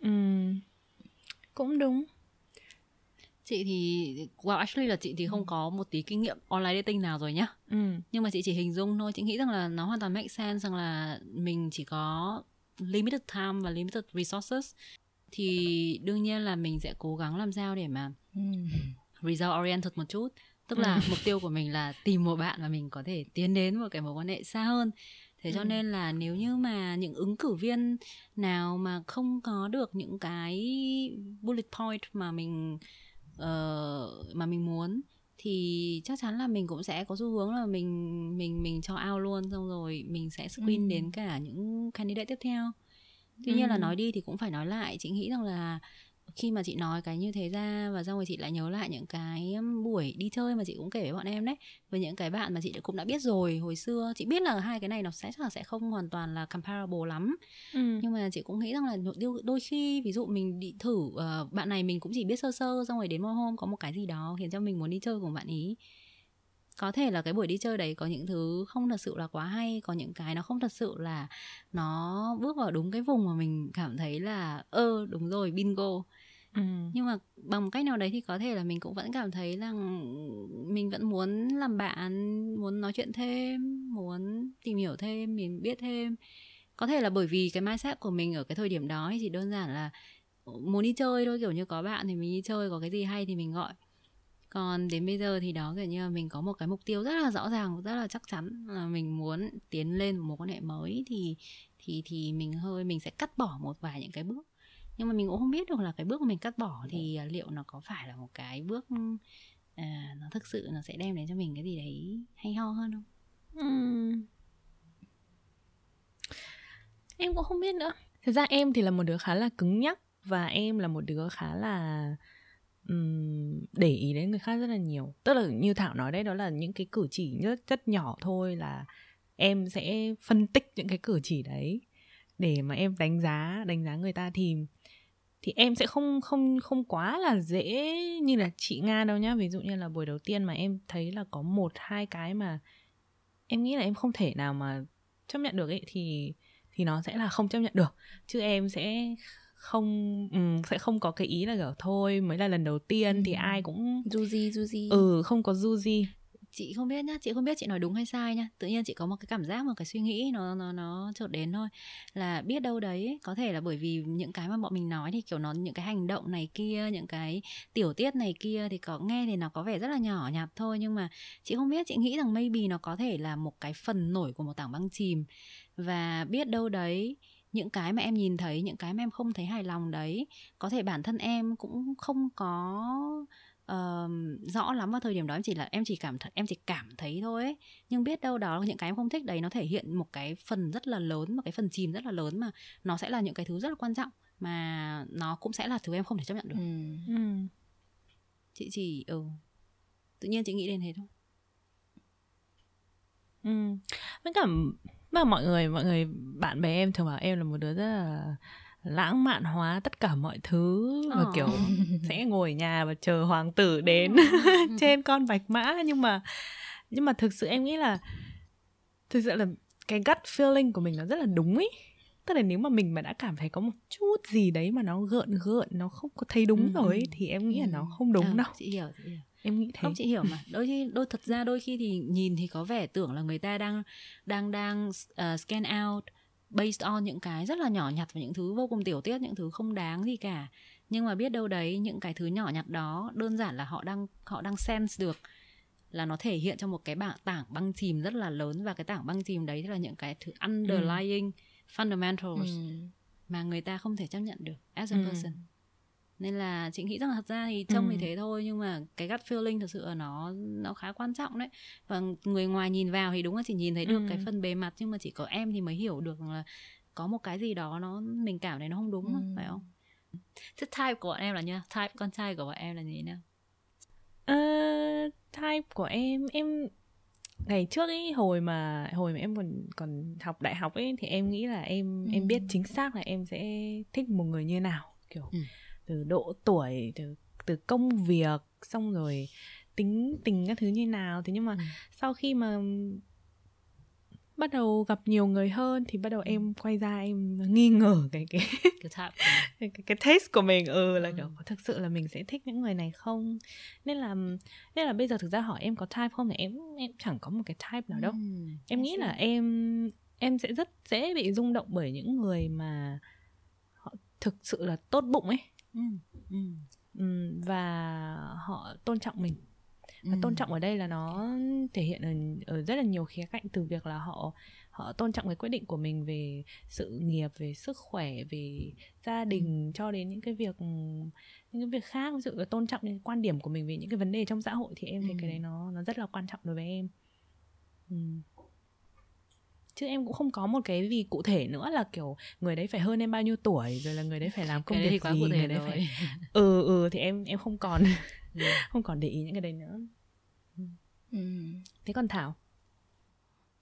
ừ cũng đúng chị thì well actually là chị thì không ừ. có một tí kinh nghiệm online dating nào rồi nhá ừ. nhưng mà chị chỉ hình dung thôi chị nghĩ rằng là nó hoàn toàn make sense rằng là mình chỉ có limited time và limited resources thì đương nhiên là mình sẽ cố gắng làm sao để mà ừ. result oriented một chút tức là ừ. mục tiêu của mình là tìm một bạn mà mình có thể tiến đến một cái mối quan hệ xa hơn thế cho ừ. nên là nếu như mà những ứng cử viên nào mà không có được những cái bullet point mà mình uh, mà mình muốn thì chắc chắn là mình cũng sẽ có xu hướng là mình mình mình cho out luôn xong rồi mình sẽ screen ừ. đến cả những candidate tiếp theo tuy ừ. nhiên là nói đi thì cũng phải nói lại chị nghĩ rằng là khi mà chị nói cái như thế ra và xong rồi chị lại nhớ lại những cái buổi đi chơi mà chị cũng kể với bọn em đấy với những cái bạn mà chị cũng đã biết rồi hồi xưa chị biết là hai cái này nó sẽ chắc là sẽ không hoàn toàn là comparable lắm ừ. nhưng mà chị cũng nghĩ rằng là đôi khi ví dụ mình đi thử uh, bạn này mình cũng chỉ biết sơ sơ xong rồi đến một hôm có một cái gì đó khiến cho mình muốn đi chơi cùng bạn ý có thể là cái buổi đi chơi đấy có những thứ không thật sự là quá hay có những cái nó không thật sự là nó bước vào đúng cái vùng mà mình cảm thấy là ơ đúng rồi bingo. Ừ. nhưng mà bằng một cách nào đấy thì có thể là mình cũng vẫn cảm thấy là mình vẫn muốn làm bạn muốn nói chuyện thêm muốn tìm hiểu thêm mình biết thêm. Có thể là bởi vì cái mindset của mình ở cái thời điểm đó thì chỉ đơn giản là muốn đi chơi thôi kiểu như có bạn thì mình đi chơi có cái gì hay thì mình gọi còn đến bây giờ thì đó kiểu như là mình có một cái mục tiêu rất là rõ ràng rất là chắc chắn là mình muốn tiến lên một mối quan hệ mới thì thì thì mình hơi mình sẽ cắt bỏ một vài những cái bước. Nhưng mà mình cũng không biết được là cái bước mà mình cắt bỏ thì liệu nó có phải là một cái bước à, nó thực sự nó sẽ đem đến cho mình cái gì đấy hay ho hơn không? Uhm. em cũng không biết nữa. Thực ra em thì là một đứa khá là cứng nhắc và em là một đứa khá là um, để ý đến người khác rất là nhiều. Tức là như thảo nói đấy đó là những cái cử chỉ rất rất nhỏ thôi là em sẽ phân tích những cái cử chỉ đấy để mà em đánh giá đánh giá người ta thì thì em sẽ không không không quá là dễ như là chị nga đâu nhá. Ví dụ như là buổi đầu tiên mà em thấy là có một hai cái mà em nghĩ là em không thể nào mà chấp nhận được ấy thì thì nó sẽ là không chấp nhận được. Chứ em sẽ không um, sẽ không có cái ý là kiểu thôi mới là lần đầu tiên ừ. thì ai cũng du di du di. Ừ không có du di. Chị không biết nhá chị không biết chị nói đúng hay sai nhá. Tự nhiên chị có một cái cảm giác một cái suy nghĩ nó nó nó chợt đến thôi. Là biết đâu đấy có thể là bởi vì những cái mà bọn mình nói thì kiểu nó những cái hành động này kia những cái tiểu tiết này kia thì có nghe thì nó có vẻ rất là nhỏ nhặt thôi. Nhưng mà chị không biết chị nghĩ rằng maybe nó có thể là một cái phần nổi của một tảng băng chìm. Và biết đâu đấy những cái mà em nhìn thấy những cái mà em không thấy hài lòng đấy có thể bản thân em cũng không có uh, rõ lắm vào thời điểm đó em chỉ là em chỉ cảm thấy em chỉ cảm thấy thôi ấy. nhưng biết đâu đó những cái em không thích đấy nó thể hiện một cái phần rất là lớn một cái phần chìm rất là lớn mà nó sẽ là những cái thứ rất là quan trọng mà nó cũng sẽ là thứ em không thể chấp nhận được ừ. Ừ. chị chỉ ừ tự nhiên chị nghĩ đến thế thôi ừ với cả mà mọi người mọi người bạn bè em thường bảo em là một đứa rất là lãng mạn hóa tất cả mọi thứ và oh. kiểu sẽ ngồi nhà và chờ hoàng tử đến trên con bạch mã. Nhưng mà nhưng mà thực sự em nghĩ là thực sự là cái gut feeling của mình nó rất là đúng ý. Tức là nếu mà mình mà đã cảm thấy có một chút gì đấy mà nó gợn gợn nó không có thấy đúng ừ. rồi ấy, thì em nghĩ là nó không đúng ừ, đâu. chị hiểu chị hiểu em nghĩ thế không chị hiểu mà đôi khi đôi thật ra đôi khi thì nhìn thì có vẻ tưởng là người ta đang đang đang uh, scan out based on những cái rất là nhỏ nhặt và những thứ vô cùng tiểu tiết những thứ không đáng gì cả nhưng mà biết đâu đấy những cái thứ nhỏ nhặt đó đơn giản là họ đang họ đang sense được là nó thể hiện trong một cái bảng tảng băng chìm rất là lớn và cái tảng băng chìm đấy là những cái thứ underlying ừ. fundamentals ừ. mà người ta không thể chấp nhận được as a ừ. person nên là chị nghĩ rằng là thật ra thì trông ừ. thì thế thôi nhưng mà cái gut feeling thực sự là nó nó khá quan trọng đấy và người ngoài nhìn vào thì đúng là chỉ nhìn thấy được ừ. cái phần bề mặt nhưng mà chỉ có em thì mới hiểu được là có một cái gì đó nó mình cảm thấy nó không đúng ừ. phải không thế type của bọn em là như type con trai của bọn em là thế nào uh, type của em em ngày trước ấy hồi mà hồi mà em còn còn học đại học ấy thì em nghĩ là em ừ. em biết chính xác là em sẽ thích một người như nào kiểu ừ. Từ độ tuổi từ từ công việc xong rồi tính tình các thứ như nào. Thế nhưng mà ừ. sau khi mà bắt đầu gặp nhiều người hơn thì bắt đầu em quay ra em nghi ngờ cái cái cái, cái, cái taste của mình. Ừ là ừ. kiểu có thực sự là mình sẽ thích những người này không? Nên là nên là bây giờ thực ra hỏi em có type không thì em em chẳng có một cái type nào đâu. Ừ, em nghĩ là em em sẽ rất dễ bị rung động bởi những người mà họ thực sự là tốt bụng ấy ừ. Ừ. Ừ, và họ tôn trọng mình và ừ. tôn trọng ở đây là nó thể hiện ở, ở rất là nhiều khía cạnh từ việc là họ họ tôn trọng cái quyết định của mình về sự nghiệp về sức khỏe về gia đình ừ. cho đến những cái việc những cái việc khác ví dụ là tôn trọng những quan điểm của mình về những cái vấn đề trong xã hội thì em thấy ừ. cái đấy nó nó rất là quan trọng đối với em ừ. Chứ em cũng không có một cái gì cụ thể nữa là kiểu người đấy phải hơn em bao nhiêu tuổi rồi là người đấy phải làm công việc gì người đấy phải ừ ừ thì em em không còn không còn để ý những cái đấy nữa. Ừ. thế còn thảo?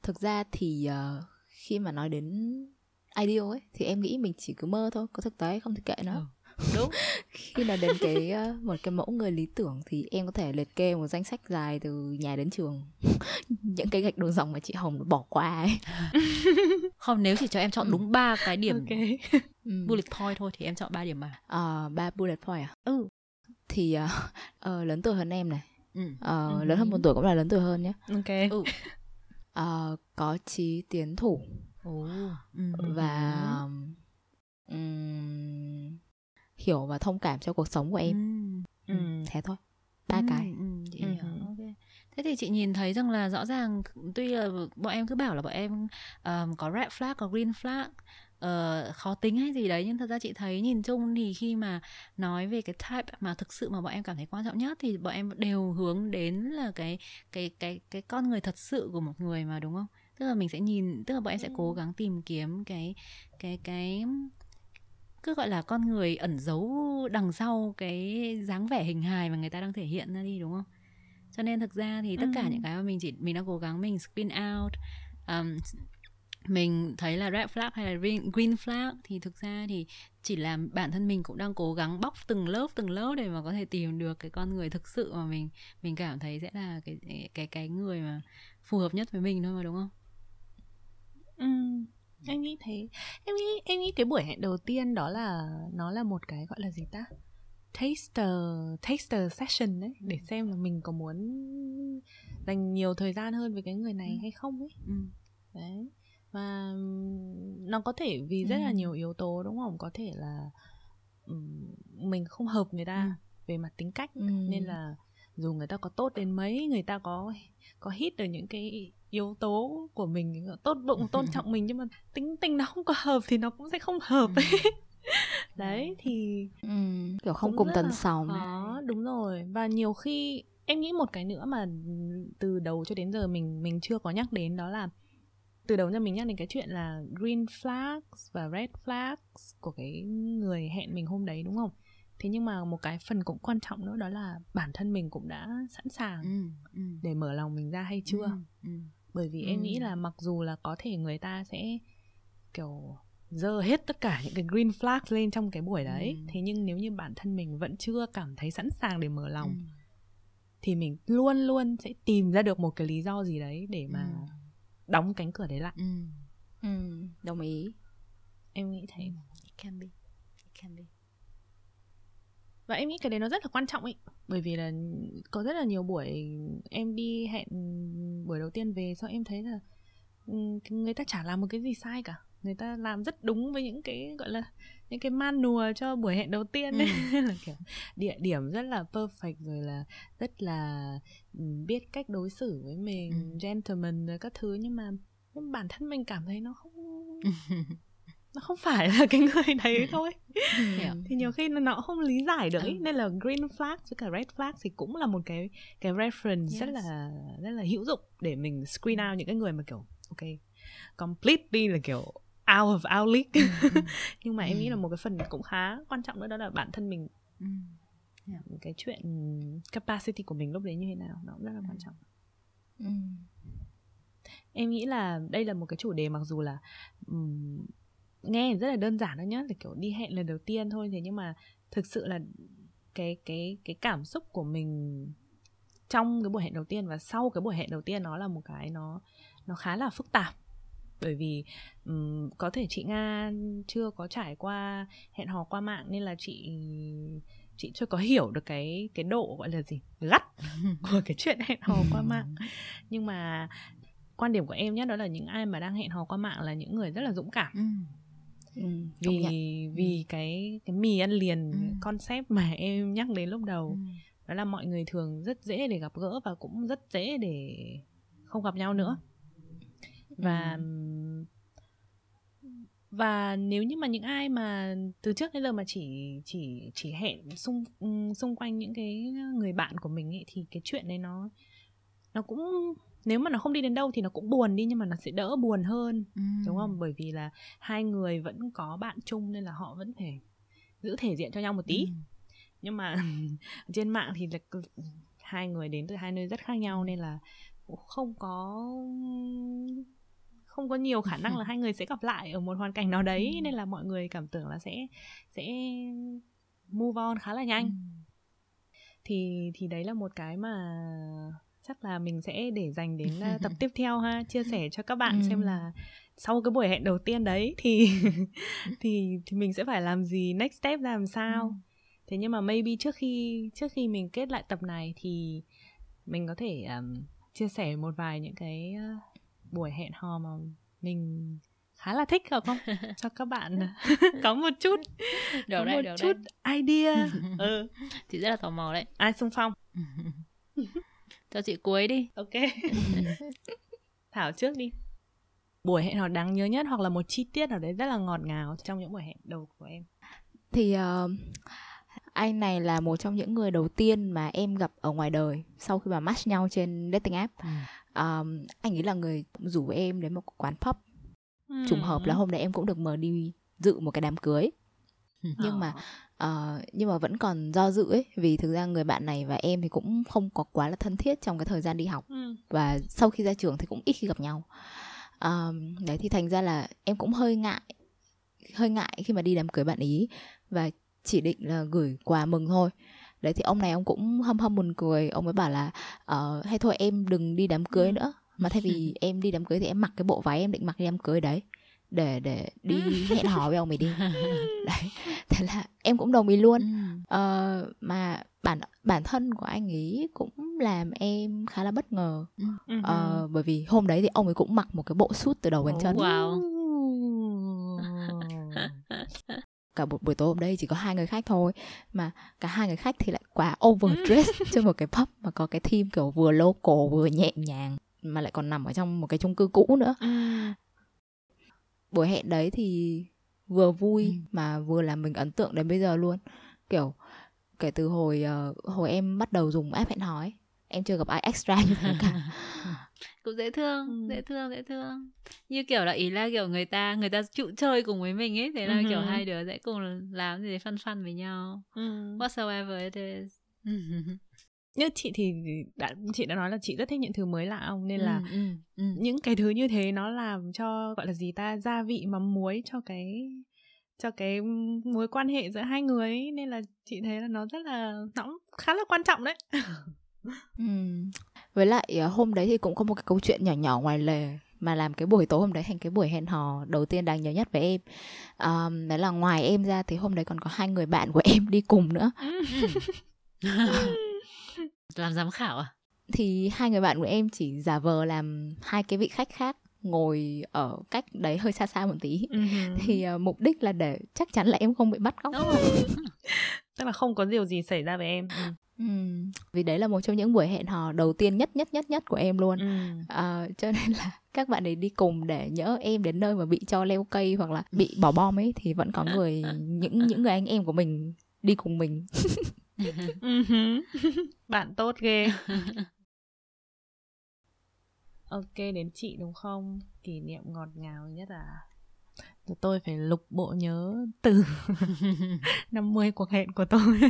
Thực ra thì uh, khi mà nói đến ideal ấy thì em nghĩ mình chỉ cứ mơ thôi có thực tế không thì kệ nó. Ừ. đúng khi nào đến cái uh, một cái mẫu người lý tưởng thì em có thể liệt kê một danh sách dài từ nhà đến trường những cái gạch đường dòng mà chị hồng bỏ qua ấy không nếu chỉ cho em chọn ừ. đúng ba cái điểm okay. bullet point thôi thì em chọn ba điểm mà ờ uh, ba bullet point à ừ thì uh, uh, lớn tuổi hơn em này ừ. uh, ừ. lớn hơn một tuổi cũng là lớn tuổi hơn nhé ok ừ. uh, có trí tiến thủ oh. ừ. và um, hiểu và thông cảm cho cuộc sống của em ừ. Ừ. thế thôi ba ừ. cái ừ. Chị ừ. Okay. thế thì chị nhìn thấy rằng là rõ ràng tuy là bọn em cứ bảo là bọn em um, có red flag có green flag uh, khó tính hay gì đấy nhưng thật ra chị thấy nhìn chung thì khi mà nói về cái type mà thực sự mà bọn em cảm thấy quan trọng nhất thì bọn em đều hướng đến là cái cái cái cái con người thật sự của một người mà đúng không tức là mình sẽ nhìn tức là bọn em sẽ cố gắng tìm kiếm cái cái cái cứ gọi là con người ẩn giấu đằng sau cái dáng vẻ hình hài mà người ta đang thể hiện ra đi đúng không? Cho nên thực ra thì tất cả những cái mà mình chỉ mình đang cố gắng mình screen out um, mình thấy là red flag hay là green, green flag thì thực ra thì chỉ là bản thân mình cũng đang cố gắng bóc từng lớp từng lớp để mà có thể tìm được cái con người thực sự mà mình mình cảm thấy sẽ là cái cái cái người mà phù hợp nhất với mình thôi mà đúng không? Ừ, em nghĩ thế. Em nghĩ em nghĩ cái buổi hẹn đầu tiên đó là nó là một cái gọi là gì ta? taster taster session đấy để xem là mình có muốn dành nhiều thời gian hơn với cái người này ừ. hay không ấy. Ừ. Đấy và nó có thể vì rất là nhiều yếu tố đúng không có thể là mình không hợp người ta ừ. về mặt tính cách ừ. nên là dù người ta có tốt đến mấy người ta có có hít được những cái yếu tố của mình tốt bụng tôn trọng mình nhưng mà tính tình nó không có hợp thì nó cũng sẽ không hợp ấy. Ừ. đấy thì ừ, kiểu không cùng tần sóng đó đúng rồi. Và nhiều khi em nghĩ một cái nữa mà từ đầu cho đến giờ mình mình chưa có nhắc đến đó là từ đầu ra mình nhắc đến cái chuyện là green flags và red flags của cái người hẹn mình hôm đấy đúng không thế nhưng mà một cái phần cũng quan trọng nữa đó là bản thân mình cũng đã sẵn sàng ừ, ừ. để mở lòng mình ra hay chưa ừ, ừ. bởi vì ừ. em nghĩ là mặc dù là có thể người ta sẽ kiểu dơ hết tất cả những cái green flags lên trong cái buổi đấy ừ. thế nhưng nếu như bản thân mình vẫn chưa cảm thấy sẵn sàng để mở lòng ừ. thì mình luôn luôn sẽ tìm ra được một cái lý do gì đấy để mà ừ đóng cánh cửa đấy lại ừ. ừ đồng ý em nghĩ thế it can be it can be và em nghĩ cái đấy nó rất là quan trọng ấy bởi vì là có rất là nhiều buổi em đi hẹn buổi đầu tiên về sau em thấy là ừ, người ta chả làm một cái gì sai cả người ta làm rất đúng với những cái gọi là những cái manual cho buổi hẹn đầu tiên ấy ừ. là kiểu địa điểm rất là perfect rồi là rất là ừ, biết cách đối xử với mình ừ. gentleman rồi các thứ nhưng mà nhưng bản thân mình cảm thấy nó không nó không phải là cái người đấy thôi. Thì nhiều khi nó không lý giải được ấy. Ừ. nên là green flag với cả red flag thì cũng là một cái cái reference yes. rất là rất là hữu dụng để mình screen out những cái người mà kiểu ok completely là kiểu out of our league. Nhưng mà em nghĩ là một cái phần cũng khá quan trọng nữa đó là bản thân mình. Yeah. cái chuyện capacity của mình lúc đấy như thế nào nó cũng rất là quan trọng. Em nghĩ là đây là một cái chủ đề mặc dù là um, nghe rất là đơn giản đó nhá là kiểu đi hẹn lần đầu tiên thôi. Thế nhưng mà thực sự là cái cái cái cảm xúc của mình trong cái buổi hẹn đầu tiên và sau cái buổi hẹn đầu tiên nó là một cái nó nó khá là phức tạp. Bởi vì um, có thể chị nga chưa có trải qua hẹn hò qua mạng nên là chị chị chưa có hiểu được cái cái độ gọi là gì? Gắt của cái chuyện hẹn hò qua mạng. Nhưng mà quan điểm của em nhé đó là những ai mà đang hẹn hò qua mạng là những người rất là dũng cảm Ừ, vì vì ừ. cái cái mì ăn liền ừ. concept mà em nhắc đến lúc đầu ừ. đó là mọi người thường rất dễ để gặp gỡ và cũng rất dễ để không gặp nhau nữa và ừ. và nếu như mà những ai mà từ trước đến giờ mà chỉ chỉ chỉ hẹn xung xung quanh những cái người bạn của mình ấy thì cái chuyện đấy nó nó cũng nếu mà nó không đi đến đâu thì nó cũng buồn đi nhưng mà nó sẽ đỡ buồn hơn ừ. đúng không bởi vì là hai người vẫn có bạn chung nên là họ vẫn phải giữ thể diện cho nhau một tí ừ. nhưng mà trên mạng thì là hai người đến từ hai nơi rất khác nhau nên là cũng không có không có nhiều khả năng là hai người sẽ gặp lại ở một hoàn cảnh nào đấy ừ. nên là mọi người cảm tưởng là sẽ sẽ move on khá là nhanh ừ. thì thì đấy là một cái mà chắc là mình sẽ để dành đến uh, tập tiếp theo ha chia sẻ cho các bạn ừ. xem là sau cái buổi hẹn đầu tiên đấy thì thì thì mình sẽ phải làm gì next step làm sao ừ. thế nhưng mà maybe trước khi trước khi mình kết lại tập này thì mình có thể um, chia sẻ một vài những cái buổi hẹn hò mà mình khá là thích không không cho các bạn có một chút được có đấy, một được chút đấy. idea ừ. chị rất là tò mò đấy ai xung phong cho chị cuối đi. Ok. Thảo trước đi. Buổi hẹn hò đáng nhớ nhất hoặc là một chi tiết nào đấy rất là ngọt ngào trong những buổi hẹn đầu của em? Thì uh, anh này là một trong những người đầu tiên mà em gặp ở ngoài đời sau khi mà match nhau trên dating app. Ừ. um, anh ấy là người rủ em đến một quán pub ừ. trùng hợp là hôm đấy em cũng được mời đi dự một cái đám cưới nhưng mà uh, nhưng mà vẫn còn do dự ấy vì thực ra người bạn này và em thì cũng không có quá là thân thiết trong cái thời gian đi học. Ừ. và sau khi ra trường thì cũng ít khi gặp nhau. Uh, đấy thì thành ra là em cũng hơi ngại hơi ngại khi mà đi đám cưới bạn ý và chỉ định là gửi quà mừng thôi. Đấy thì ông này ông cũng hâm hâm buồn cười ông mới bảo là uh, hay thôi em đừng đi đám cưới ừ. nữa. Mà thay vì em đi đám cưới thì em mặc cái bộ váy em định mặc đi đám cưới đấy để để đi hẹn hò với ông mày đi. Đấy thế là em cũng đồng ý luôn. Ừ. uh, mà bản bản thân của anh ấy cũng làm em khá là bất ngờ. Uh, bởi vì hôm đấy thì ông ấy cũng mặc một cái bộ suit từ đầu đến chân. Wow. Cả một buổi tối hôm đây chỉ có hai người khách thôi mà cả hai người khách thì lại quá overdress cho một cái pub mà có cái theme kiểu vừa local vừa nhẹ nhàng mà lại còn nằm ở trong một cái chung cư cũ nữa buổi hẹn đấy thì vừa vui ừ. mà vừa làm mình ấn tượng đến bây giờ luôn kiểu kể từ hồi uh, hồi em bắt đầu dùng app hẹn hò ấy em chưa gặp ai extra như thế cả cũng dễ thương ừ. dễ thương dễ thương như kiểu là ý là kiểu người ta người ta chịu chơi cùng với mình ấy thế là uh-huh. kiểu hai đứa sẽ cùng làm gì đấy fun fun với nhau uh. whatsoever it is như chị thì đã chị đã nói là chị rất thích những thứ mới lạ không nên ừ, là ừ, ừ. những cái thứ như thế nó làm cho gọi là gì ta gia vị mắm muối cho cái cho cái mối quan hệ giữa hai người ấy. nên là chị thấy là nó rất là nó cũng khá là quan trọng đấy ừ. với lại ờ, hôm đấy thì cũng có một cái câu chuyện nhỏ nhỏ ngoài lề mà làm cái buổi tối hôm đấy thành cái buổi hẹn hò đầu tiên đáng nhớ nhất với em um, đấy là ngoài em ra thì hôm đấy còn có hai người bạn của em đi cùng nữa làm giám khảo à thì hai người bạn của em chỉ giả vờ làm hai cái vị khách khác ngồi ở cách đấy hơi xa xa một tí uh-huh. thì uh, mục đích là để chắc chắn là em không bị bắt cóc tức là không có điều gì xảy ra với em ừ. Ừ. vì đấy là một trong những buổi hẹn hò đầu tiên nhất nhất nhất nhất của em luôn ừ. à, cho nên là các bạn ấy đi cùng để nhỡ em đến nơi mà bị cho leo cây hoặc là bị bỏ bom ấy thì vẫn có người những những người anh em của mình đi cùng mình bạn tốt ghê. Ok đến chị đúng không? Kỷ niệm ngọt ngào nhất à? Tôi phải lục bộ nhớ từ 50 cuộc hẹn của tôi.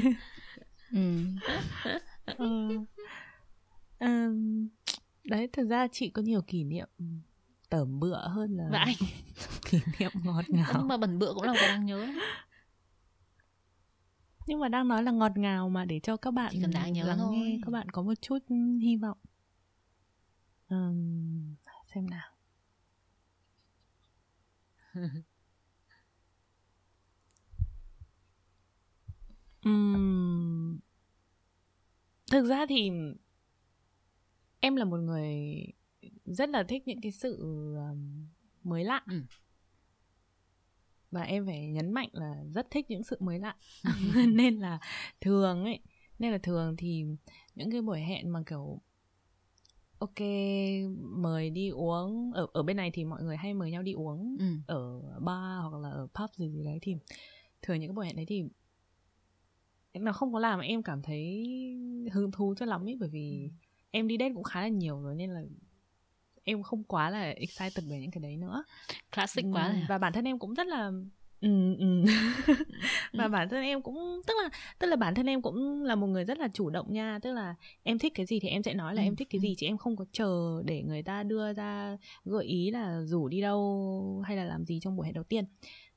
Ừ. ừ. Um, đấy thực ra chị có nhiều kỷ niệm tởm bựa hơn là Vậy. kỷ niệm ngọt ngào nhưng mà bẩn bựa cũng là một cái đáng nhớ nhưng mà đang nói là ngọt ngào mà để cho các bạn cần đáng nhớ lắng thôi. nghe các bạn có một chút hy vọng um, xem nào um, thực ra thì em là một người rất là thích những cái sự mới lạ ừ. Và em phải nhấn mạnh là rất thích những sự mới lạ nên là thường ấy nên là thường thì những cái buổi hẹn mà kiểu ok mời đi uống ở ở bên này thì mọi người hay mời nhau đi uống ừ. ở bar hoặc là ở pub gì gì đấy thì thường những cái buổi hẹn đấy thì nó không có làm em cảm thấy hứng thú cho lắm ấy bởi vì ừ. em đi date cũng khá là nhiều rồi nên là em không quá là excited về những cái đấy nữa classic quá ừ, và bản thân em cũng rất là ừ, ừ. và bản thân em cũng tức là tức là bản thân em cũng là một người rất là chủ động nha tức là em thích cái gì thì em sẽ nói là ừ. em thích cái gì chứ em không có chờ để người ta đưa ra gợi ý là rủ đi đâu hay là làm gì trong buổi hẹn đầu tiên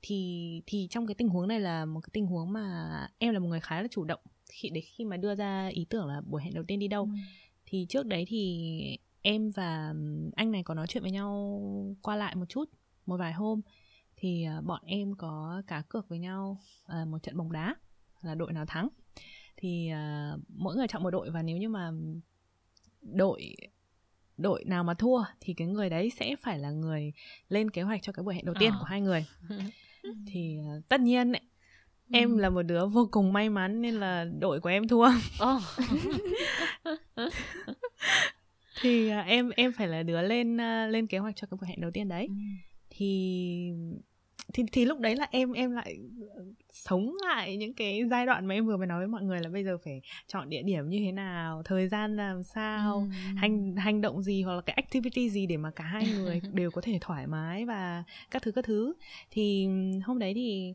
thì thì trong cái tình huống này là một cái tình huống mà em là một người khá là chủ động khi để khi mà đưa ra ý tưởng là buổi hẹn đầu tiên đi đâu ừ. thì trước đấy thì em và anh này có nói chuyện với nhau qua lại một chút một vài hôm thì à, bọn em có cá cược với nhau uh, một trận bóng đá là đội nào thắng thì uh, mỗi người chọn một đội và nếu như mà đội đội nào mà thua thì cái người đấy sẽ phải là người lên kế hoạch cho cái buổi hẹn đầu tiên à. của hai người thì tất nhiên ấy, ừ. em là một đứa vô cùng may mắn nên là đội của em thua oh. thì uh, em em phải là đứa lên uh, lên kế hoạch cho cái buổi hẹn đầu tiên đấy ừ. thì thì thì lúc đấy là em em lại sống lại những cái giai đoạn mà em vừa mới nói với mọi người là bây giờ phải chọn địa điểm như thế nào thời gian làm sao ừ. hành hành động gì hoặc là cái activity gì để mà cả hai người đều có thể thoải mái và các thứ các thứ thì hôm đấy thì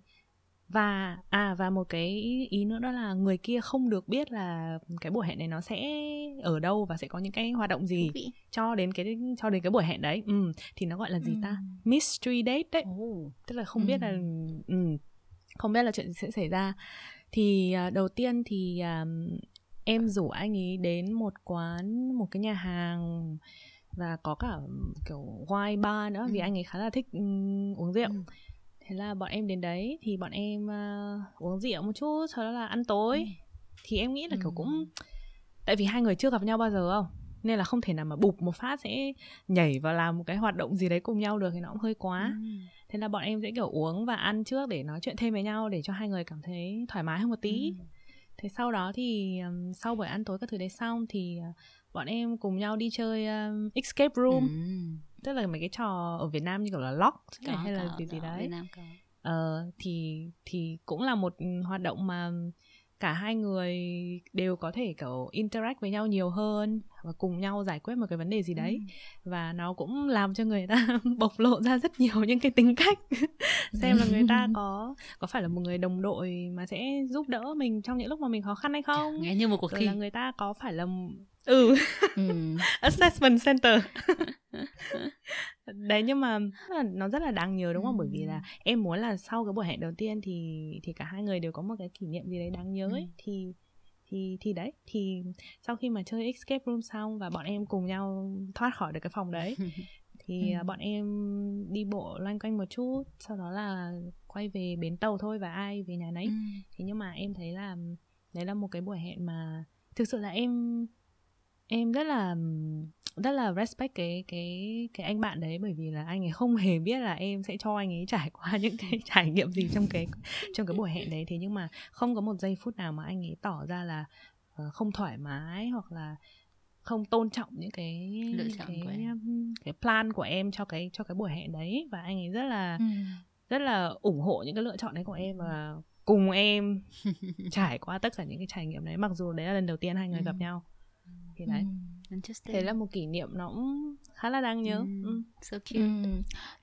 và à và một cái ý nữa đó là người kia không được biết là cái buổi hẹn này nó sẽ ở đâu và sẽ có những cái hoạt động gì cho đến cái cho đến cái buổi hẹn đấy ừ thì nó gọi là gì ừ. ta mystery date đấy oh. tức là không ừ. biết là ừ, không biết là chuyện gì sẽ xảy ra thì uh, đầu tiên thì uh, em rủ anh ấy đến một quán một cái nhà hàng và có cả kiểu wine bar nữa ừ. vì anh ấy khá là thích um, uống rượu ừ thế là bọn em đến đấy thì bọn em uh, uống rượu một chút sau đó là ăn tối ừ. thì em nghĩ là kiểu cũng ừ. tại vì hai người chưa gặp nhau bao giờ không nên là không thể nào mà bụp một phát sẽ nhảy vào làm một cái hoạt động gì đấy cùng nhau được thì nó cũng hơi quá ừ. thế là bọn em sẽ kiểu uống và ăn trước để nói chuyện thêm với nhau để cho hai người cảm thấy thoải mái hơn một tí ừ. thế sau đó thì um, sau buổi ăn tối các thứ đấy xong thì uh, bọn em cùng nhau đi chơi um, escape room ừ tức là mấy cái trò ở Việt Nam như kiểu là lock có, hay là gì gì đấy. Việt Nam có. Ờ, thì thì cũng là một hoạt động mà cả hai người đều có thể kiểu interact với nhau nhiều hơn và cùng nhau giải quyết một cái vấn đề gì đấy. Ừ. và nó cũng làm cho người ta bộc lộ ra rất nhiều những cái tính cách. Xem là người ta có có phải là một người đồng đội mà sẽ giúp đỡ mình trong những lúc mà mình khó khăn hay không? Nghe như một cuộc Rồi thi. là người ta có phải là ừ, ừ. assessment center đấy nhưng mà nó rất là đáng nhớ đúng không ừ. bởi vì là em muốn là sau cái buổi hẹn đầu tiên thì thì cả hai người đều có một cái kỷ niệm gì đấy đáng nhớ ấy ừ. thì thì thì đấy thì sau khi mà chơi escape room xong và bọn em cùng nhau thoát khỏi được cái phòng đấy thì ừ. bọn em đi bộ loanh quanh một chút sau đó là quay về bến tàu thôi và ai về nhà nấy ừ. thế nhưng mà em thấy là đấy là một cái buổi hẹn mà thực sự là em em rất là rất là respect cái cái cái anh bạn đấy bởi vì là anh ấy không hề biết là em sẽ cho anh ấy trải qua những cái trải nghiệm gì trong cái trong cái buổi hẹn đấy thế nhưng mà không có một giây phút nào mà anh ấy tỏ ra là uh, không thoải mái hoặc là không tôn trọng những cái Lựa chọn cái của em. cái plan của em cho cái cho cái buổi hẹn đấy và anh ấy rất là Ừ. rất là ủng hộ những cái lựa chọn đấy của em và cùng em trải qua tất cả những cái trải nghiệm đấy mặc dù đấy là lần đầu tiên hai người gặp Ừ. nhau thì đấy Interesting. thế là một kỷ niệm nó cũng khá là đáng nhớ Ừ. ừ. so cute. Ừ.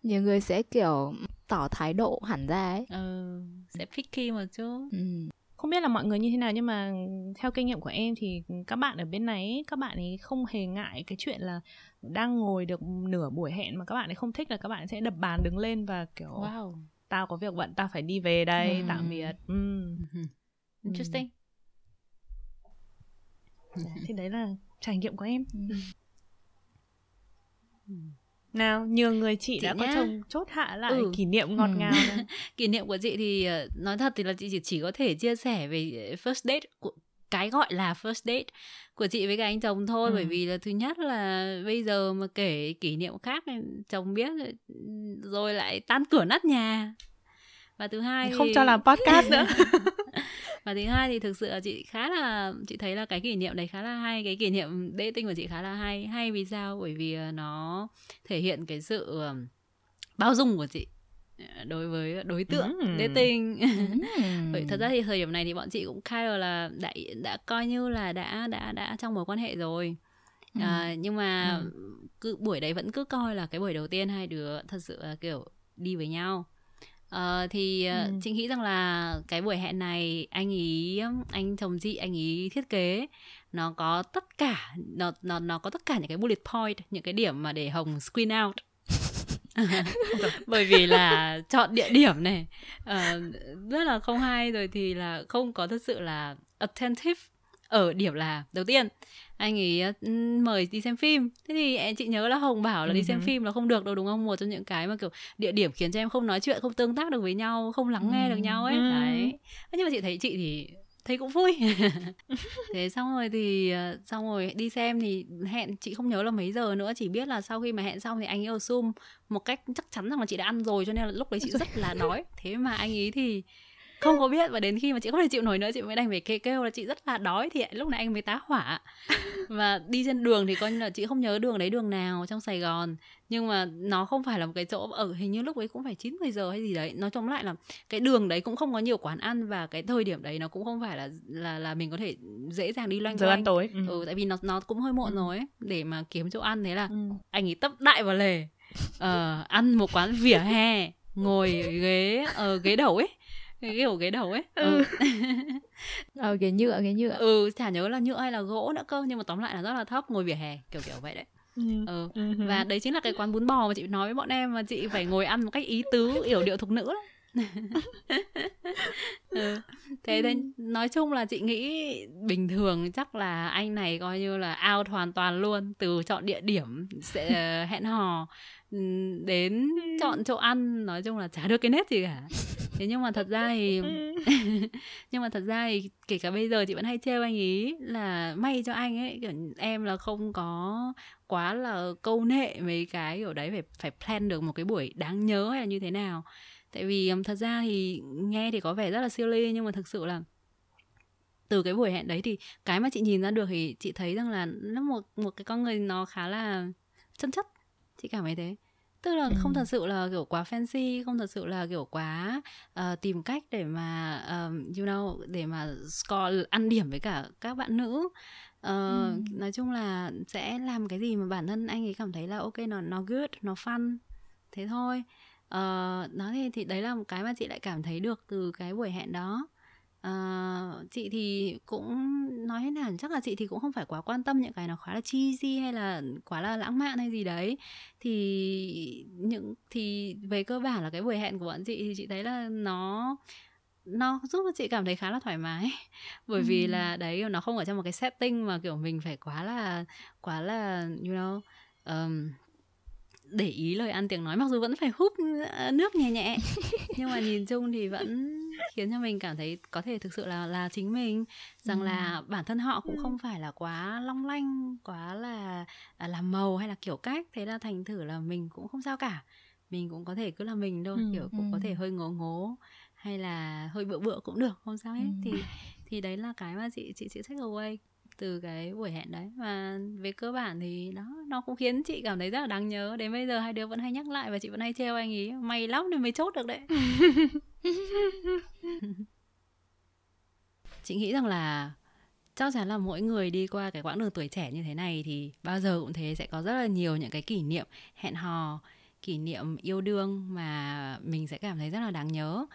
nhiều người sẽ kiểu tỏ thái độ hẳn ra ấy Ừ, sẽ picky một chút. ừ. không biết là mọi người như thế nào nhưng mà theo kinh nghiệm của em thì các bạn ở bên này các bạn ấy không hề ngại cái chuyện là đang ngồi được nửa buổi hẹn mà các bạn ấy không thích là các bạn sẽ đập bàn đứng lên và kiểu Wow. tao có việc bận tao phải đi về đây Ừ. tạm biệt ừ. Interesting. Thì đấy là trải nghiệm của em Ừ. nào nhiều người chị, Chị đã có nhá. chồng chốt hạ lại Ừ. kỷ niệm ngọt Ừ. ngào. Kỷ niệm của chị thì ờ, nói thật thì là chị chỉ, chỉ có thể chia sẻ về ờ, first date của cái gọi là first date của chị với cả anh chồng thôi Ừ. bởi vì là thứ nhất là bây giờ mà kể kỷ niệm khác thì chồng biết rồi lại tan cửa nát nhà và thứ hai không thì- cho làm podcast nữa và thứ hai thì thực sự là chị khá là chị thấy là cái kỷ niệm đấy khá là hay cái kỷ niệm dating của chị khá là hay hay vì sao bởi vì ờ, nó thể hiện cái sự ờ, bao dung của chị ờ, đối với đối tượng Ừm. dating Ừ. Vậy thật ra thì thời điểm này thì bọn chị cũng kind of là đã đã coi như là đã đã đã trong mối quan hệ rồi à, nhưng mà Ừ. cứ buổi đấy vẫn cứ coi là cái buổi đầu tiên hai đứa thật sự là kiểu đi với nhau Ờ, thì ờ, Ừ. chị nghĩ rằng là cái buổi hẹn này anh ý anh chồng chị anh ý thiết kế nó có tất cả nó nó nó có tất cả những cái bullet point những cái điểm mà để hồng screen out bởi vì là chọn địa điểm này ờ, rất là không hay rồi thì là không có thật sự là attentive ở điểm là đầu tiên anh ấy ừm, mời đi xem phim. Thế thì em chị nhớ là hồng bảo là đi xem Ừ phim là không được đâu đúng không? Một trong những cái mà kiểu địa điểm khiến cho em không nói chuyện không tương tác được với nhau không lắng nghe được nhau ấy. Ừ. đấy. Nhưng mà chị thấy chị thì thấy cũng vui. Thế xong rồi thì ờ, xong rồi đi xem thì hẹn chị không nhớ là mấy giờ nữa chỉ biết là sau khi mà hẹn xong thì anh ấy ở zoom một cách chắc chắn rằng là chị đã ăn rồi cho nên là lúc đấy chị rất là đói. Thế mà anh ấy thì không có biết và đến khi mà chị không thể chịu nổi nữa chị mới đành phải kêu, kêu là chị rất là đói thì lúc này anh mới tá hỏa. Và đi trên đường thì coi như là chị không nhớ đường đấy đường nào trong Sài Gòn. Nhưng mà nó không phải là một cái chỗ ở hình như lúc ấy cũng phải 9 10 giờ hay gì đấy. Nói chung lại là cái đường đấy cũng không có nhiều quán ăn và cái thời điểm đấy nó cũng không phải là là là mình có thể dễ dàng đi loanh giờ quanh. ăn tối. Ừ. ừ tại vì nó nó cũng hơi muộn Ừ. rồi ấy để mà kiếm chỗ ăn. Thế là Ừ. anh ấy tấp đại vào lề ờ, ăn một quán vỉa hè ngồi ghế ờ, ghế đầu ấy cái kiểu ghế đầu ấy ừ. ờ ghế nhựa ghế nhựa ừ chả nhớ là nhựa hay là gỗ nữa cơ nhưng mà tóm lại là rất là thấp ngồi vỉa hè kiểu kiểu vậy đấy Ừ. ừ. Ừ. và đấy chính là cái quán bún bò mà chị nói với bọn em mà chị phải ngồi ăn một cách ý tứ yểu điệu thục nữ lắm ừ. thế nên nói chung là chị nghĩ bình thường chắc là anh này coi như là out hoàn toàn luôn từ chọn địa điểm sẽ hẹn hò đến chọn chỗ ăn nói chung là chả được cái nét gì cả thế nhưng mà thật ra thì nhưng mà thật ra thì kể cả bây giờ chị vẫn hay trêu anh ý là may cho anh ấy kiểu em là không có quá là câu nệ mấy cái kiểu đấy phải phải plan được một cái buổi đáng nhớ hay là như thế nào. Tại vì thật ra thì nghe thì có vẻ rất là silly nhưng mà thực sự là từ cái buổi hẹn đấy thì cái mà chị nhìn ra được thì chị thấy rằng là nó một một cái con người nó khá là chân chất. Chị cảm thấy thế tức là không thật sự là kiểu quá fancy không thật sự là kiểu quá ờ, tìm cách để mà um, you know để mà score ăn điểm với cả các bạn nữ. Ờ, Ừ. nói chung là sẽ làm cái gì mà bản thân anh ấy cảm thấy là ok nó nó good nó fun thế thôi. Ờ, đó thì thì đấy là một cái mà chị lại cảm thấy được từ cái buổi hẹn đó Ờ, chị thì cũng nói thế nào chắc là chị thì cũng không phải quá quan tâm những cái nó khá là cheesy hay là quá là lãng mạn hay gì đấy. Thì những thì về cơ bản là cái buổi hẹn của bọn chị thì chị thấy là nó nó giúp cho chị cảm thấy khá là thoải mái. Bởi vì là đấy nó không ở trong một cái setting mà kiểu mình phải quá là quá là you know um, để ý lời ăn tiếng nói mặc dù vẫn phải húp ờ, nước nhẹ nhẹ nhưng mà nhìn chung thì vẫn khiến cho mình cảm thấy có thể thực sự là là chính mình rằng ừ. là bản thân họ cũng không phải là quá long lanh quá là à, làm màu hay là kiểu cách thế là thành thử là mình cũng không sao cả mình cũng có thể cứ là mình thôi ừ, kiểu cũng ừ. có thể hơi ngố ngố hay là hơi bựa bựa cũng được không sao hết ừ. thì thì đấy là cái mà chị chị chị take away từ cái buổi hẹn đấy. Và về cơ bản thì nó nó cũng khiến chị cảm thấy rất là đáng nhớ. Đến bây giờ hai đứa vẫn hay nhắc lại và chị vẫn hay trêu anh ấy. Mày lắm thì mới chốt được đấy. Chị nghĩ rằng là chắc chắn là mỗi người đi qua cái quãng đường tuổi trẻ như thế này thì bao giờ cũng thế, sẽ có rất là nhiều những cái kỷ niệm hẹn hò, kỷ niệm yêu đương mà mình sẽ cảm thấy rất là đáng nhớ.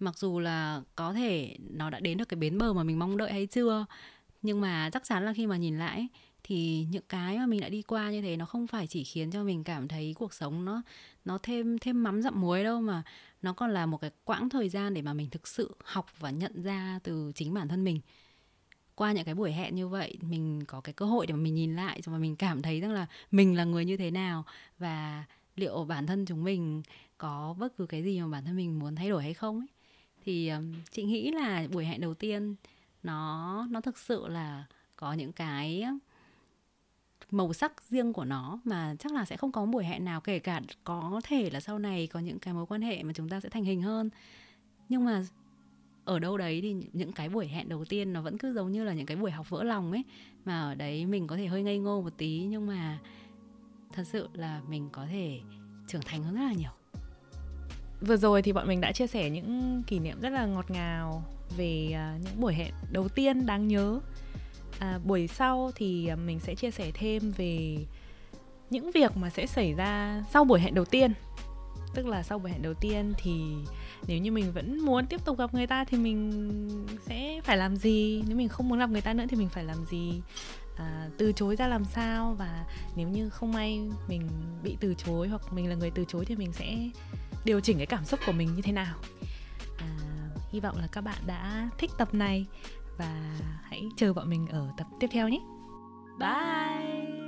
Mặc dù là có thể nó đã đến được cái bến bờ mà mình mong đợi hay chưa nhưng mà chắc chắn là khi mà nhìn lại thì những cái mà mình đã đi qua như thế nó không phải chỉ khiến cho mình cảm thấy cuộc sống nó nó thêm thêm mắm dặm muối đâu mà nó còn là một cái quãng thời gian để mà mình thực sự học và nhận ra từ chính bản thân mình. Qua những cái buổi hẹn như vậy mình có cái cơ hội để mà mình nhìn lại và mình cảm thấy rằng là mình là người như thế nào và liệu bản thân chúng mình có bất cứ cái gì mà bản thân mình muốn thay đổi hay không ấy. Thì um, chị nghĩ là buổi hẹn đầu tiên nó nó thực sự là có những cái màu sắc riêng của nó mà chắc là sẽ không có buổi hẹn nào, kể cả có thể là sau này có những cái mối quan hệ mà chúng ta sẽ thành hình hơn. Nhưng mà ở đâu đấy thì những cái buổi hẹn đầu tiên nó vẫn cứ giống như là những cái buổi học vỡ lòng ấy. Mà ở đấy mình có thể hơi ngây ngô một tí, nhưng mà thật sự là mình có thể trưởng thành hơn rất là nhiều. Vừa rồi thì bọn mình đã chia sẻ những kỷ niệm rất là ngọt ngào về uh, những buổi hẹn đầu tiên đáng nhớ. À, buổi sau thì à, mình sẽ chia sẻ thêm về những việc mà sẽ xảy ra sau buổi hẹn đầu tiên. Tức là sau buổi hẹn đầu tiên thì nếu như mình vẫn muốn tiếp tục gặp người ta thì mình sẽ phải làm gì? Nếu mình không muốn gặp người ta nữa thì mình phải làm gì? À, từ chối ra làm sao? Và nếu như không may mình bị từ chối hoặc mình là người từ chối thì mình sẽ điều chỉnh cái cảm xúc của mình như thế nào? À, hy vọng là các bạn đã thích tập này và hãy chờ bọn mình ở tập tiếp theo nhé. Bye!